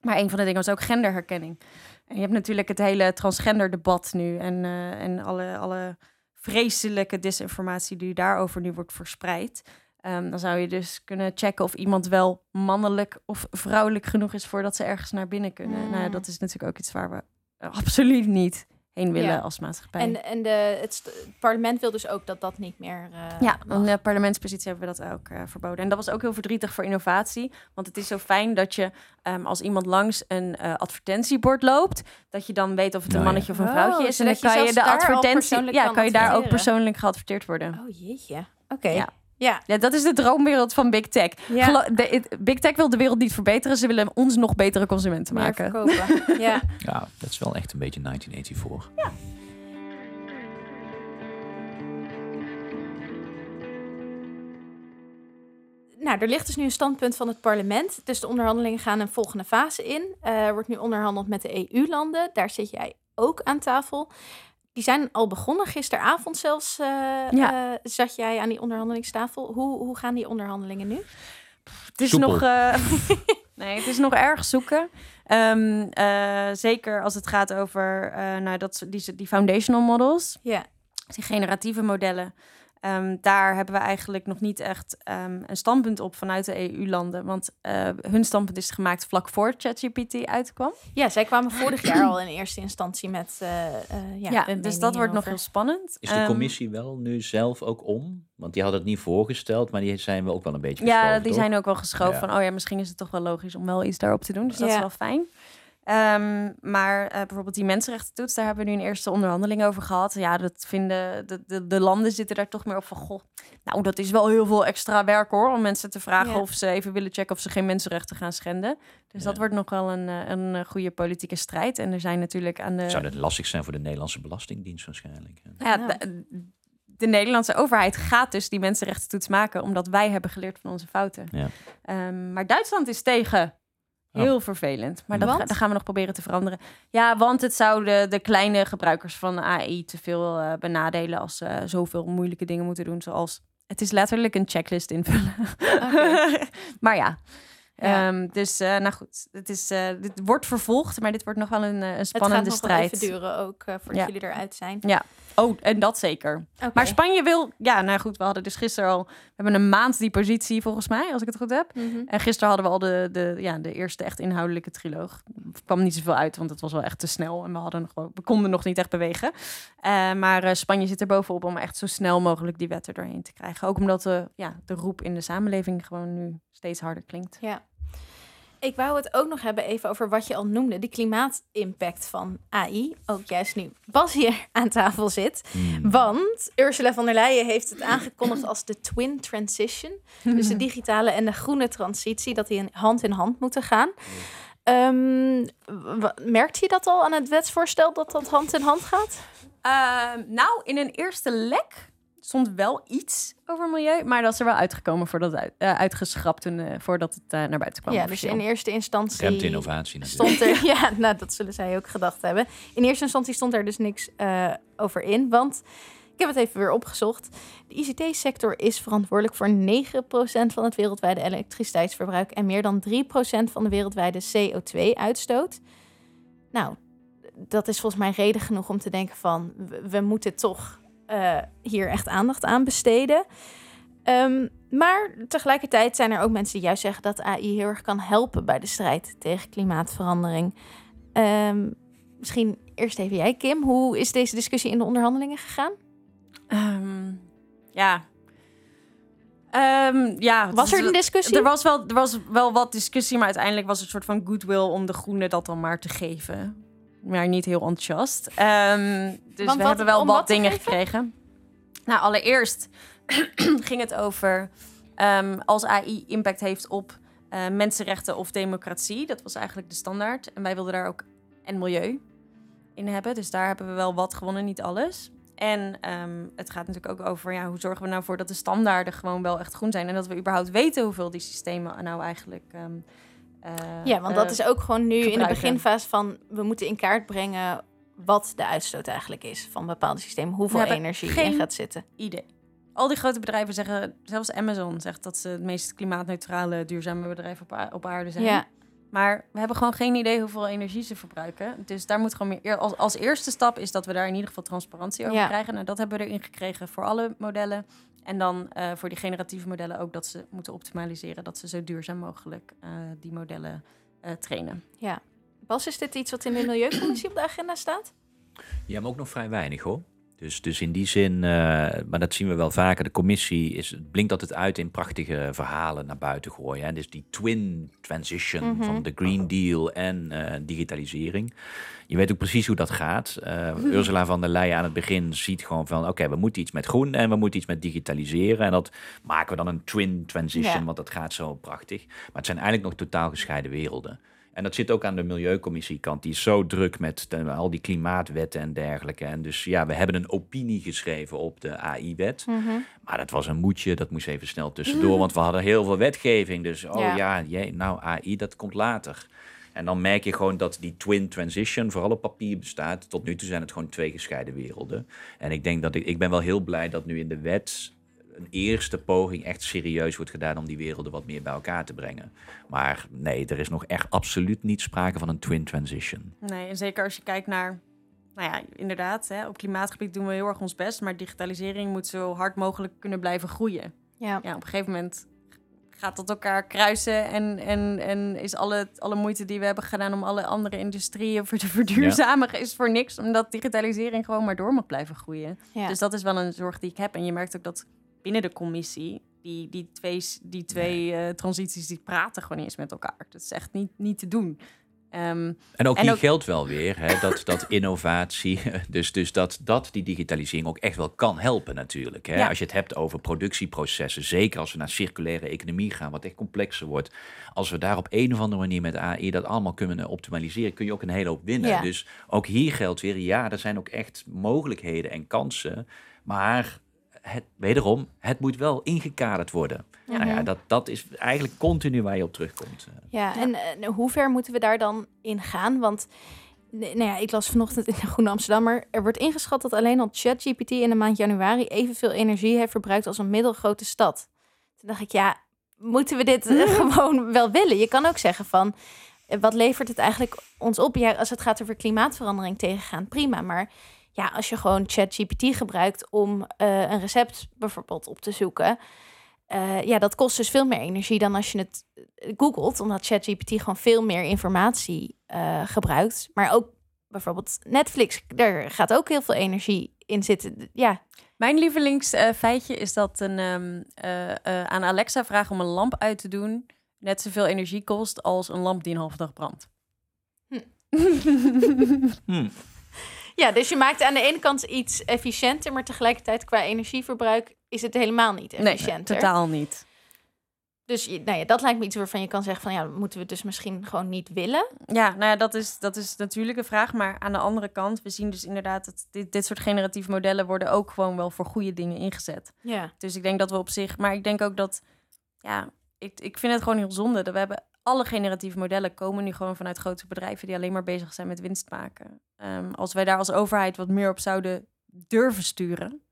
Maar een van de dingen was ook genderherkenning. En je hebt natuurlijk het hele transgender debat nu. En, en alle, alle vreselijke disinformatie die daarover nu wordt verspreid. Ehm, dan zou je dus kunnen checken of iemand wel mannelijk of vrouwelijk genoeg is voordat ze ergens naar binnen kunnen. Mm. Nou, ja, dat is natuurlijk ook iets waar we eh, absoluut niet heen willen Ja. als maatschappij. En, en de, het, parlement wil dus ook dat dat niet meer eh, ja, in de parlementspositie hebben we dat ook eh, verboden. En dat was ook heel verdrietig voor innovatie. Want het is zo fijn dat je ehm, als iemand langs een eh, advertentiebord loopt, dat je dan weet of het een Nou ja. mannetje of een vrouwtje Oh, is. En dan je kan je de advertentie. Ja, kan kan je daar ook persoonlijk geadverteerd worden. Oh jeetje. Oké. Ja. Ja. Ja, dat is de droomwereld van Big Tech. Ja. Gelo- de- het- Big Tech wil de wereld niet verbeteren. Ze willen ons nog betere consumenten Meer maken. ja. Ja, dat is wel echt een beetje 1984. Nou, er ligt dus nu een standpunt van het parlement. Dus de onderhandelingen gaan een volgende fase in. Eh, Er wordt nu onderhandeld met de EU-landen. Daar zit jij ook aan tafel. Die zijn al begonnen. Gisteravond zelfs eh, Ja. eh, zat jij aan die onderhandelingstafel. Hoe, hoe gaan die onderhandelingen nu? Het is Soepel. nog. eh, nee, het is nog erg zoeken. Ehm, eh, zeker als het gaat over eh, nou, dat, die, die foundational models, Ja. die generatieve modellen. Ehm, daar hebben we eigenlijk nog niet echt ehm, een standpunt op vanuit de EU-landen. Want eh, hun standpunt is gemaakt vlak voor ChatGPT uitkwam. ja, zij kwamen vorig jaar al in eerste instantie met. eh, eh, ja, Ja, dus dat wordt nog heel spannend. Is de Ehm, commissie wel nu zelf ook om? Want die hadden het niet voorgesteld, maar die zijn we ook wel een beetje Ja, die toch? zijn ook wel geschoven Ja. van, oh ja, misschien is het toch wel logisch om wel iets daarop te doen. Dus dat is wel fijn. Ehm, maar eh, bijvoorbeeld die mensenrechtentoets, daar hebben we nu een eerste onderhandeling over gehad. Ja, dat vinden de, de, de landen zitten daar toch meer op van, goh, nou, dat is wel heel veel extra werk hoor, om mensen te vragen Ja. of ze even willen checken of ze geen mensenrechten gaan schenden. Dus dat wordt nog wel een, eh, een eh, goede politieke strijd. En er zijn natuurlijk aan de... Zou dat lastig zijn voor de Nederlandse Belastingdienst waarschijnlijk? Ja, Ja. De, de Nederlandse overheid gaat dus die mensenrechtentoets maken, omdat wij hebben geleerd van onze fouten. Ja. Ehm, maar Duitsland is tegen. Oh. Heel vervelend. Maar dat, dat gaan we nog proberen te veranderen. Ja, want het zou de, de kleine gebruikers van AI te veel eh, benadelen als ze zoveel moeilijke dingen moeten doen. Zoals het is letterlijk een checklist invullen. Oké. maar ja. Ja. Ehm, dus eh, nou goed, het is, eh, dit wordt vervolgd, maar dit wordt nog wel een, een Het spannende gaat nog strijd. even duren ook voordat Ja. jullie eruit zijn. Oh, en dat zeker. Maar Spanje wil, ja, nou goed, we hadden dus gisteren al, we hebben een maand die positie volgens mij, als ik het goed heb. Mhm. En gisteren hadden we al de, de, ja, de eerste echt inhoudelijke triloog. Er kwam niet zoveel uit, want het was wel echt te snel. En we, hadden nog, wel- we konden nog niet echt bewegen. Eh, maar eh, Spanje zit er bovenop om echt zo snel mogelijk die wetten doorheen te krijgen. Ook omdat de, ja, de roep in de samenleving gewoon nu steeds harder klinkt. Ja. Ik wou het ook nog hebben even over wat je al noemde, de klimaatimpact van AI. Ook juist nu Bas hier aan tafel zit. Hmm. Want Ursula von der Leyen heeft het aangekondigd als de twin transition. Dus de digitale en de groene transitie, dat die in- hand in hand moeten gaan. Ehm, wa- merkt je dat al aan het wetsvoorstel dat dat hand in hand gaat? Ehm, nou, in een eerste lek stond wel iets over milieu, maar dat is er wel uitgekomen voordat het uit, eh, uitgeschrapt toen, eh, voordat het eh, naar buiten kwam. ja, dus in eerste instantie Remt innovatie natuurlijk. stond er. Ja, nou, dat zullen zij ook gedacht hebben. In eerste instantie stond er dus niks eh, over in. Want ik heb het even weer opgezocht. De ICT-sector is verantwoordelijk voor 9% van het wereldwijde elektriciteitsverbruik en meer dan 3% van de wereldwijde CO2-uitstoot. Nou, dat is volgens mij reden genoeg om te denken van we, we moeten toch eh, hier echt aandacht aan besteden. Ehm, maar tegelijkertijd zijn er ook mensen die juist zeggen dat AI heel erg kan helpen bij de strijd tegen klimaatverandering. Ehm, misschien eerst even jij, Kim. Hoe is deze discussie in de onderhandelingen gegaan? Ehm, ja. Ja. Was er een discussie? Er was, wel, er was wel wat discussie, maar uiteindelijk was het een soort van goodwill om de groene dat dan maar te geven. Maar niet heel enthousiast. Ehm, dus Want we wat- hebben wel wat dingen gekregen. Nou, allereerst ging het over ehm, als AI impact heeft op eh, mensenrechten of democratie. Dat was eigenlijk de standaard. En wij wilden daar ook en milieu in hebben. Dus daar hebben we wel wat gewonnen, niet alles. En ehm, het gaat natuurlijk ook over ja, hoe zorgen we nou voor dat de standaarden gewoon wel echt groen zijn. En dat we überhaupt weten hoeveel die systemen nou eigenlijk. Eh, ja, want dat eh, is ook gewoon nu in de beginfase van we moeten in kaart brengen wat de uitstoot eigenlijk is van bepaalde systemen, hoeveel energie geen- in gaat zitten. idee. Al die grote bedrijven zeggen, zelfs Amazon zegt dat ze het meest klimaatneutrale, duurzame bedrijf op, aarde zijn. Ja, Maar we hebben gewoon geen idee hoeveel energie ze verbruiken. Dus daar moet gewoon meer. eer- Als, als eerste stap is dat we daar in ieder geval transparantie over Ja. krijgen. Nou, dat hebben we erin gekregen voor alle modellen. En dan eh, voor die generatieve modellen ook dat ze moeten optimaliseren. Dat ze zo duurzaam mogelijk eh, die modellen eh, trainen. Bas, is dit iets wat in de Milieucommissie op de agenda staat? Ja, maar ook nog vrij weinig hoor. Dus, dus in die zin, eh, maar dat zien we wel vaker. De commissie is, het blinkt altijd uit in prachtige verhalen naar buiten gooien. Hè. Dus die twin transition Mhm. van de Green Deal en eh, digitalisering. Je weet ook precies hoe dat gaat. Eh, Ursula van der Leyen aan het begin ziet gewoon van... oké, we moeten iets met groen en we moeten iets met digitaliseren. En dat maken we dan een twin transition, Ja. want dat gaat zo prachtig. Maar het zijn eigenlijk nog totaal gescheiden werelden. En dat zit ook aan de milieucommissiekant. Die is zo druk met de- al die klimaatwetten en dergelijke. En dus ja, we hebben een opinie geschreven op de AI-wet. Maar dat was een moedje, dat moest even snel tussendoor. Want we hadden heel veel wetgeving. Dus oh Ja. ja, jee, nou AI, dat komt later. En dan merk je gewoon dat die twin transition vooral op papier bestaat. Tot nu toe zijn het gewoon twee gescheiden werelden. En ik denk dat ik, ik ben wel heel blij dat nu in de wet een eerste poging echt serieus wordt gedaan om die werelden wat meer bij elkaar te brengen. Maar nee, er is nog echt absoluut niet sprake van een twin transition. Nee, en zeker als je kijkt naar, nou ja, inderdaad, hè, op klimaatgebied doen we heel erg ons best, maar digitalisering moet zo hard mogelijk kunnen blijven groeien. Ja. Ja, op een gegeven moment gaat dat elkaar kruisen en, en, en is alle, alle moeite die we hebben gedaan om alle andere industrieën voor te verduurzamen, is voor niks, omdat digitalisering gewoon maar door mag blijven groeien. Ja. Dus dat is wel een zorg die ik heb. En je merkt ook dat binnen de commissie, die, die twee, die twee eh, transities, die praten gewoon eens met elkaar. Dat is echt niet, niet te doen. Ehm, En ook En hier ook- geldt wel weer hè, dat, dat innovatie, dus, dus dat, dat die digitalisering ook echt wel kan helpen natuurlijk. Hè. Ja. Als je het hebt over productieprocessen, zeker als we naar circulaire economie gaan, wat echt complexer wordt. Als we daar op een of andere manier met AI dat allemaal kunnen optimaliseren, kun je ook een hele hoop winnen. Ja. Dus ook hier geldt weer, ja, er zijn ook echt mogelijkheden en kansen. Maar het, wederom, het moet wel ingekaderd worden. Nou ja, Mhm. dat, dat is eigenlijk continu waar je op terugkomt. Ja, en eh, hoe ver moeten we daar dan in gaan? Want nou ja, ik las vanochtend in de Groene Amsterdammer... er wordt ingeschat dat alleen al ChatGPT in de maand januari... evenveel energie heeft verbruikt als een middelgrote stad. Toen dacht ik, ja, moeten we dit eh, gewoon wel willen? Je kan ook zeggen van, eh, wat levert het eigenlijk ons op? Ja, als het gaat over klimaatverandering tegengaan, prima. Maar ja, als je gewoon ChatGPT gebruikt om eh, een recept bijvoorbeeld op te zoeken... eh, ja, dat kost dus veel meer energie dan als je het eh, googelt, omdat ChatGPT gewoon veel meer informatie eh, gebruikt. Maar ook bijvoorbeeld Netflix, daar gaat ook heel veel energie in zitten. Ja, Mijn lievelingsfeitje is dat een, ehm, eh, eh, aan Alexa vragen om een lamp uit te doen net zoveel energie kost als een lamp die een halve dag brandt. Hm. Hmm. Ja, dus je maakt aan de ene kant iets efficiënter, maar tegelijkertijd qua energieverbruik is het helemaal niet Nee, efficiënter. totaal niet. Dus nou ja, dat lijkt me iets waarvan je kan zeggen van ja, moeten we dus misschien gewoon niet willen. Ja, nou ja, dat is, dat is natuurlijk een vraag. Maar aan de andere kant, we zien dus inderdaad dat dit, dit soort generatieve modellen worden ook gewoon wel voor goede dingen ingezet. Ja. Dus ik denk dat we op zich, maar ik denk ook dat, ja, ik, ik vind het gewoon heel zonde dat we hebben alle generatieve modellen komen nu gewoon vanuit grote bedrijven die alleen maar bezig zijn met winst maken. Ehm, als wij daar als overheid wat meer op zouden durven sturen,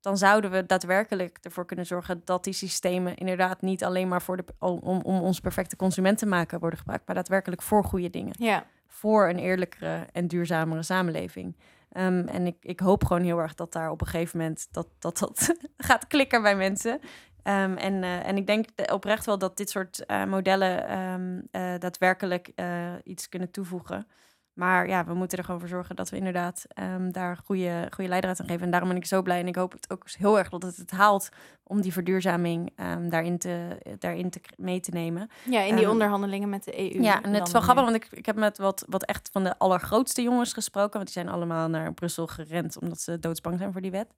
dan zouden we daadwerkelijk ervoor kunnen zorgen dat die systemen inderdaad niet alleen maar voor de, om, om ons perfecte consument te maken worden gebruikt, maar daadwerkelijk voor goede dingen Ja. voor een eerlijkere en duurzamere samenleving. Ehm, en ik, ik hoop gewoon heel erg dat daar op een gegeven moment dat dat, dat gaat klikken bij mensen. Ehm, en, eh, en ik denk de- oprecht wel dat dit soort eh, modellen ehm, eh, daadwerkelijk eh, iets kunnen toevoegen. Maar ja, we moeten er gewoon voor zorgen dat we inderdaad ehm, daar goede, goede leidraad aan geven. En daarom ben ik zo blij. En ik hoop het ook heel erg dat het het haalt om die verduurzaming daarin, te, daarin te, mee te nemen. ja, in die onderhandelingen met de EU. Ja, en het is wel grappig, want ik, ik heb met wat, wat echt van de allergrootste jongens gesproken. Want die zijn allemaal naar Brussel gerend omdat ze doodsbang zijn voor die wet.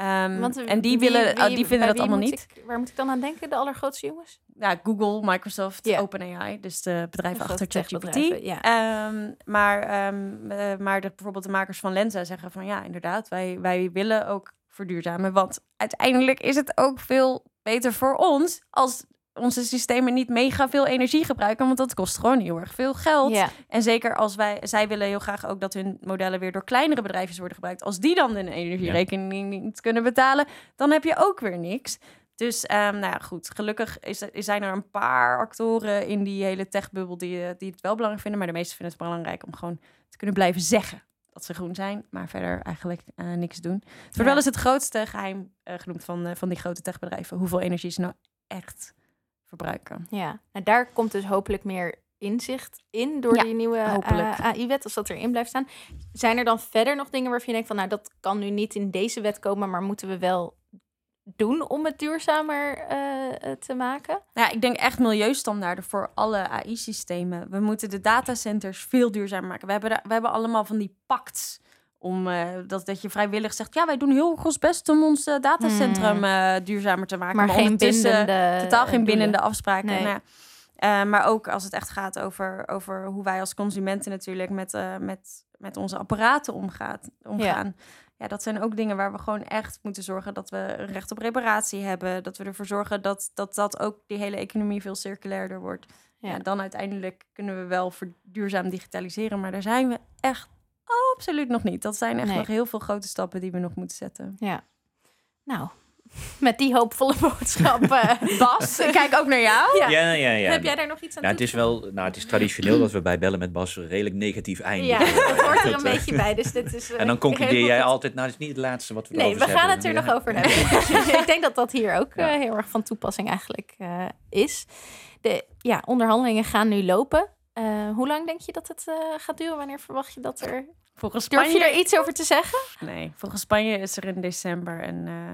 Ehm, Want, eh, en die, wie- willen, wie- ah, die vinden dat allemaal niet. ik- waar moet ik dan aan denken? De allergrootste jongens? Ja, Google, Microsoft. OpenAI, dus de bedrijven De achter ChatGPT. ja. Ehm, maar eh, maar de, bijvoorbeeld de makers van Lenza zeggen van ja, inderdaad, wij, wij willen ook verduurzamen. Want uiteindelijk is het ook veel beter voor ons als onze systemen niet mega veel energie gebruiken, want dat kost gewoon heel erg veel geld. Ja, En zeker als wij, zij willen heel graag ook dat hun modellen weer door kleinere bedrijven worden gebruikt. Als die dan de energierekening niet kunnen betalen, dan heb je ook weer niks. Dus ehm, nou ja, goed. Gelukkig is, er- zijn er een paar actoren in die hele techbubbel die, eh, die het wel belangrijk vinden. Maar de meesten vinden het belangrijk om gewoon te kunnen blijven zeggen dat ze groen zijn, maar verder eigenlijk eh, niks doen. Het wordt Ja. wel eens het grootste geheim eh, genoemd van, van die grote techbedrijven. Hoeveel energie ze nou echt verbruiken. ja. En daar komt dus hopelijk meer inzicht in door Ja, die nieuwe eh, AI-wet, als dat erin blijft staan. Zijn er dan verder nog dingen waarvan je denkt van, nou, dat kan nu niet in deze wet komen, maar moeten we wel doen om het duurzamer eh, eh, te maken? Ja, ik denk echt milieustandaarden voor alle AI-systemen. We moeten de datacenters veel duurzamer maken. We hebben, we hebben allemaal van die pacts om eh, dat, dat je vrijwillig zegt... ja, wij doen heel ons best om ons eh, datacentrum eh, duurzamer te maken. Hmm. Maar, geen bindende... Totaal geen bindende afspraken. Nee. Nou maar ook als het echt gaat over, over hoe wij als consumenten natuurlijk met, met, met onze apparaten omgaat, omgaan. Ja. dat zijn ook dingen waar we gewoon echt moeten zorgen dat we een recht op reparatie hebben. Dat we ervoor zorgen dat dat, dat ook die hele economie veel circulairder wordt. Ja. Ja. dan uiteindelijk kunnen we wel duurzaam digitaliseren. Maar daar zijn we echt absoluut nog niet. Dat zijn echt Nee. nog heel veel grote stappen die we nog moeten zetten. Ja. Nou, met die hoopvolle boodschap, eh, Bas, ik kijk ook naar jou. Ja. Ja, ja, ja. Heb jij daar nog iets aan Nou, toe het is wel, nou, het is traditioneel dat we bij Bellen met Bas redelijk negatief eindigen. Ja, dat hoort er een eh, beetje bij. Dus dit is, eh, En dan concludeer jij altijd, nou, dat is niet het laatste wat we Nee, we gaan het er nog over Ja. hebben. ik denk dat dat hier ook Ja. eh, heel erg van toepassing eigenlijk eh, is. De ja, onderhandelingen gaan nu lopen. Eh, hoe lang denk je dat het eh, gaat duren? Wanneer verwacht je dat er... Volgens Durf Spanje... je er iets over te zeggen? Nee, volgens Spanje is er in december een, eh,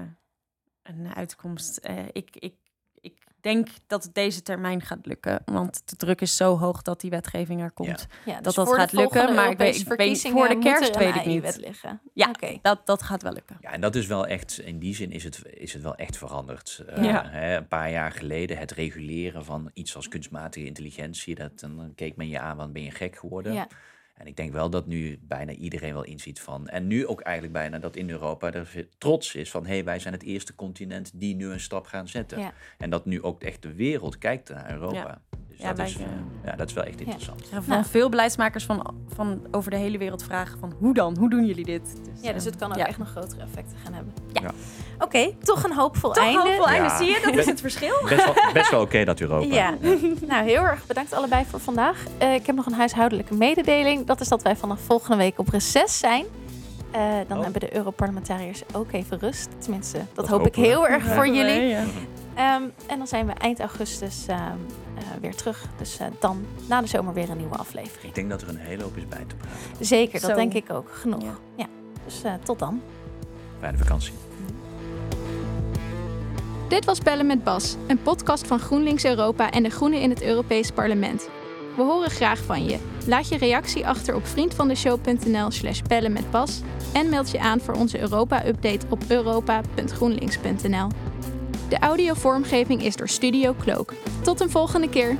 een uitkomst. Eh, ik, ik, ik denk dat het deze termijn gaat lukken. Want de druk is zo hoog dat die wetgeving er komt. Ja, Dat dus dat gaat lukken, maar ik weet- ik weet- voor de er kerst weet ik niet. Liggen. Ja. Oké. Dat, dat gaat wel lukken. Ja, en dat is wel echt, in die zin is het, is het wel echt veranderd. Eh, Ja. hè, een paar jaar geleden, het reguleren van iets als kunstmatige intelligentie, dat, dan keek men je aan, want ben je gek geworden? Ja. En ik denk wel dat nu bijna iedereen wel inziet van, en nu ook eigenlijk bijna dat in Europa er trots is van, hé, hey, wij zijn het eerste continent die nu een stap gaan zetten. Ja. En dat nu ook echt de wereld kijkt naar Europa. Dus Ja, dat, is, eh, ja, dat is wel echt interessant. Ja, van Nou. veel beleidsmakers van, van over de hele wereld vragen van hoe dan? Hoe doen jullie dit? Ja, dus eh, het kan ook ja. echt nog grotere effecten gaan hebben. Ja. Ja. Oké, toch een hoopvol Toch einde. hoopvol einde. Ja. Zie je? Dat is het verschil. Best wel, best wel oké dat Europa. Ja. nou heel erg bedankt allebei voor vandaag. Eh, ik heb nog een huishoudelijke mededeling. Dat is dat wij vanaf volgende week op reces zijn. Eh, dan Oh. hebben de Europarlementariërs ook even rust. Tenminste, dat, Dat hoop ik we. heel erg Ja. voor jullie. Ja. Ehm, en dan zijn we eind augustus ehm, eh, weer terug. Dus eh, dan na de zomer weer een nieuwe aflevering. Ik denk dat er een hele hoop is bij te praten. Zeker, dat Zo. denk ik ook. Genoeg. Ja. Ja. Dus eh, tot dan. Fijne vakantie. Dit was Bellen met Bas, een podcast van GroenLinks Europa en de Groenen in het Europees Parlement. We horen graag van je. Laat je reactie achter op vriendvandeshow.nl slash bellen met Bas en meld je aan voor onze Europa-update op europa.groenlinks.nl. De audiovormgeving is door Studio Cloak. Tot een volgende keer!